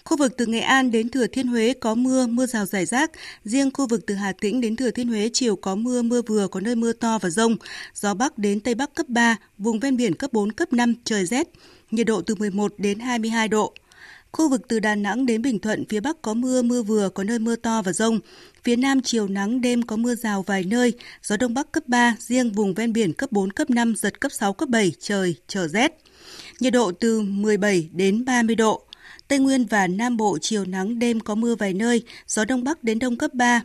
Khu vực từ Nghệ An đến Thừa Thiên Huế có mưa, mưa rào rải rác. Riêng khu vực từ Hà Tĩnh đến Thừa Thiên Huế chiều có mưa, mưa vừa, có nơi mưa to và rông. Gió Bắc đến Tây Bắc cấp 3, vùng ven biển cấp 4, cấp 5, trời rét. Nhiệt độ từ 11 đến 22 độ. Khu vực từ Đà Nẵng đến Bình Thuận, phía Bắc có mưa, mưa vừa, có nơi mưa to và rông. Phía Nam chiều nắng, đêm có mưa rào vài nơi, gió Đông Bắc cấp 3, riêng vùng ven biển cấp 4, cấp 5, giật cấp 6, cấp 7, trời, trở rét. Nhiệt độ từ 17 đến 30 độ. Tây Nguyên và Nam Bộ chiều nắng đêm có mưa vài nơi, gió Đông Bắc đến Đông cấp 3.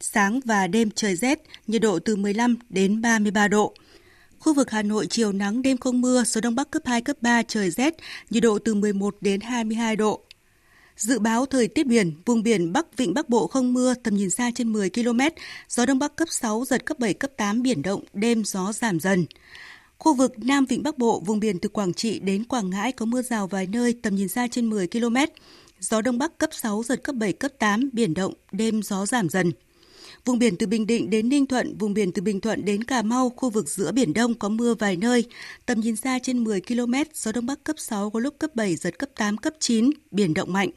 Sáng và đêm trời rét, nhiệt độ từ 15 đến 33 độ. Khu vực Hà Nội chiều nắng đêm không mưa, gió Đông Bắc cấp 2, cấp 3 trời rét, nhiệt độ từ 11 đến 22 độ. Dự báo thời tiết biển, vùng biển Bắc Vịnh Bắc Bộ không mưa, tầm nhìn xa trên 10 km, gió Đông Bắc cấp 6, giật cấp 7, cấp 8, biển động, đêm gió giảm dần. Khu vực Nam Vịnh Bắc Bộ, vùng biển từ Quảng Trị đến Quảng Ngãi có mưa rào vài nơi, tầm nhìn xa trên 10 km. Gió Đông Bắc cấp 6, giật cấp 7, cấp 8, biển động, đêm gió giảm dần. Vùng biển từ Bình Định đến Ninh Thuận, vùng biển từ Bình Thuận đến Cà Mau, khu vực giữa Biển Đông có mưa vài nơi. Tầm nhìn xa trên 10 km, gió Đông Bắc cấp 6, có lúc cấp 7, giật cấp 8, cấp 9, biển động mạnh.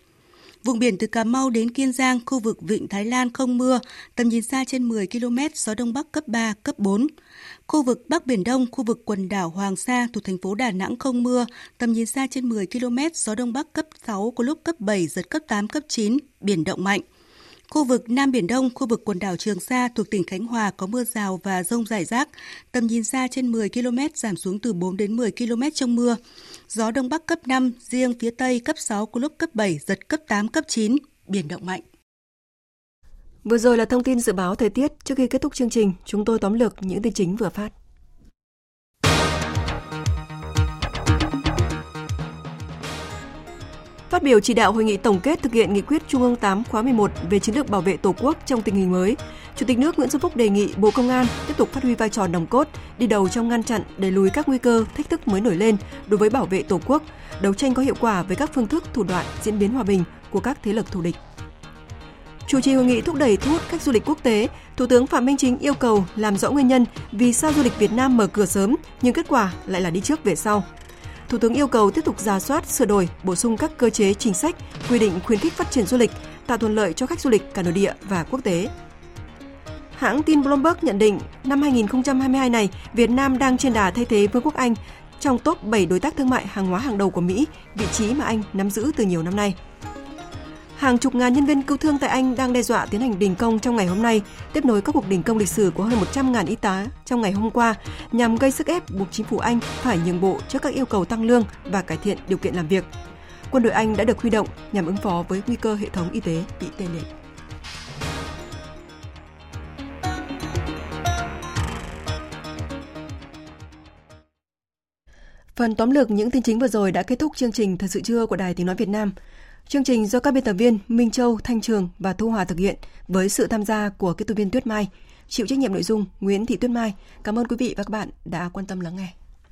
Vùng biển từ Cà Mau đến Kiên Giang, khu vực Vịnh Thái Lan không mưa, tầm nhìn xa trên 10 km, gió Đông Bắc cấp 3, cấp 4. Khu vực Bắc Biển Đông, khu vực quần đảo Hoàng Sa thuộc thành phố Đà Nẵng không mưa, tầm nhìn xa trên 10 km, gió Đông Bắc cấp 6, có lúc cấp 7, giật cấp 8, cấp 9, biển động mạnh. Khu vực Nam Biển Đông, khu vực quần đảo Trường Sa thuộc tỉnh Khánh Hòa có mưa rào và rông rải rác. Tầm nhìn xa trên 10 km giảm xuống từ 4 đến 10 km trong mưa. Gió Đông Bắc cấp 5, riêng phía Tây cấp 6, có lúc cấp 7, giật cấp 8, cấp 9, biển động mạnh. Vừa rồi là thông tin dự báo thời tiết. Trước khi kết thúc chương trình, chúng tôi tóm lược những tin chính vừa phát. Phát biểu chỉ đạo hội nghị tổng kết thực hiện nghị quyết Trung ương 8 khóa 11 về chiến lược bảo vệ Tổ quốc trong tình hình mới, Chủ tịch nước Nguyễn Xuân Phúc đề nghị Bộ Công an tiếp tục phát huy vai trò nòng cốt, đi đầu trong ngăn chặn, đẩy lùi các nguy cơ, thách thức mới nổi lên đối với bảo vệ Tổ quốc, đấu tranh có hiệu quả với các phương thức, thủ đoạn, diễn biến hòa bình của các thế lực thù địch. Chủ trì hội nghị thúc đẩy thu hút khách du lịch quốc tế, Thủ tướng Phạm Minh Chính yêu cầu làm rõ nguyên nhân vì sao du lịch Việt Nam mở cửa sớm nhưng kết quả lại là đi trước về sau. Thủ tướng yêu cầu tiếp tục ra soát, sửa đổi, bổ sung các cơ chế chính sách, quy định khuyến khích phát triển du lịch, tạo thuận lợi cho khách du lịch cả nội địa và quốc tế. Hãng tin Bloomberg nhận định năm 2022 này, Việt Nam đang trên đà thay thế Vương quốc Anh trong top 7 đối tác thương mại hàng hóa hàng đầu của Mỹ, vị trí mà Anh nắm giữ từ nhiều năm nay. Hàng chục ngàn nhân viên cứu thương tại Anh đang đe dọa tiến hành đình công trong ngày hôm nay, tiếp nối các cuộc đình công lịch sử của hơn 100.000 y tá trong ngày hôm qua nhằm gây sức ép buộc chính phủ Anh phải nhường bộ trước các yêu cầu tăng lương và cải thiện điều kiện làm việc. Quân đội Anh đã được huy động nhằm ứng phó với nguy cơ hệ thống y tế bị tê liệt. Phần tóm lược những tin chính vừa rồi đã kết thúc chương trình Thời sự trưa của Đài Tiếng Nói Việt Nam. Chương trình do các biên tập viên Minh Châu, Thanh Trường và Thu Hòa thực hiện với sự tham gia của kỹ thuật viên Tuyết Mai, chịu trách nhiệm nội dung Nguyễn Thị Tuyết Mai. Cảm ơn quý vị và các bạn đã quan tâm lắng nghe.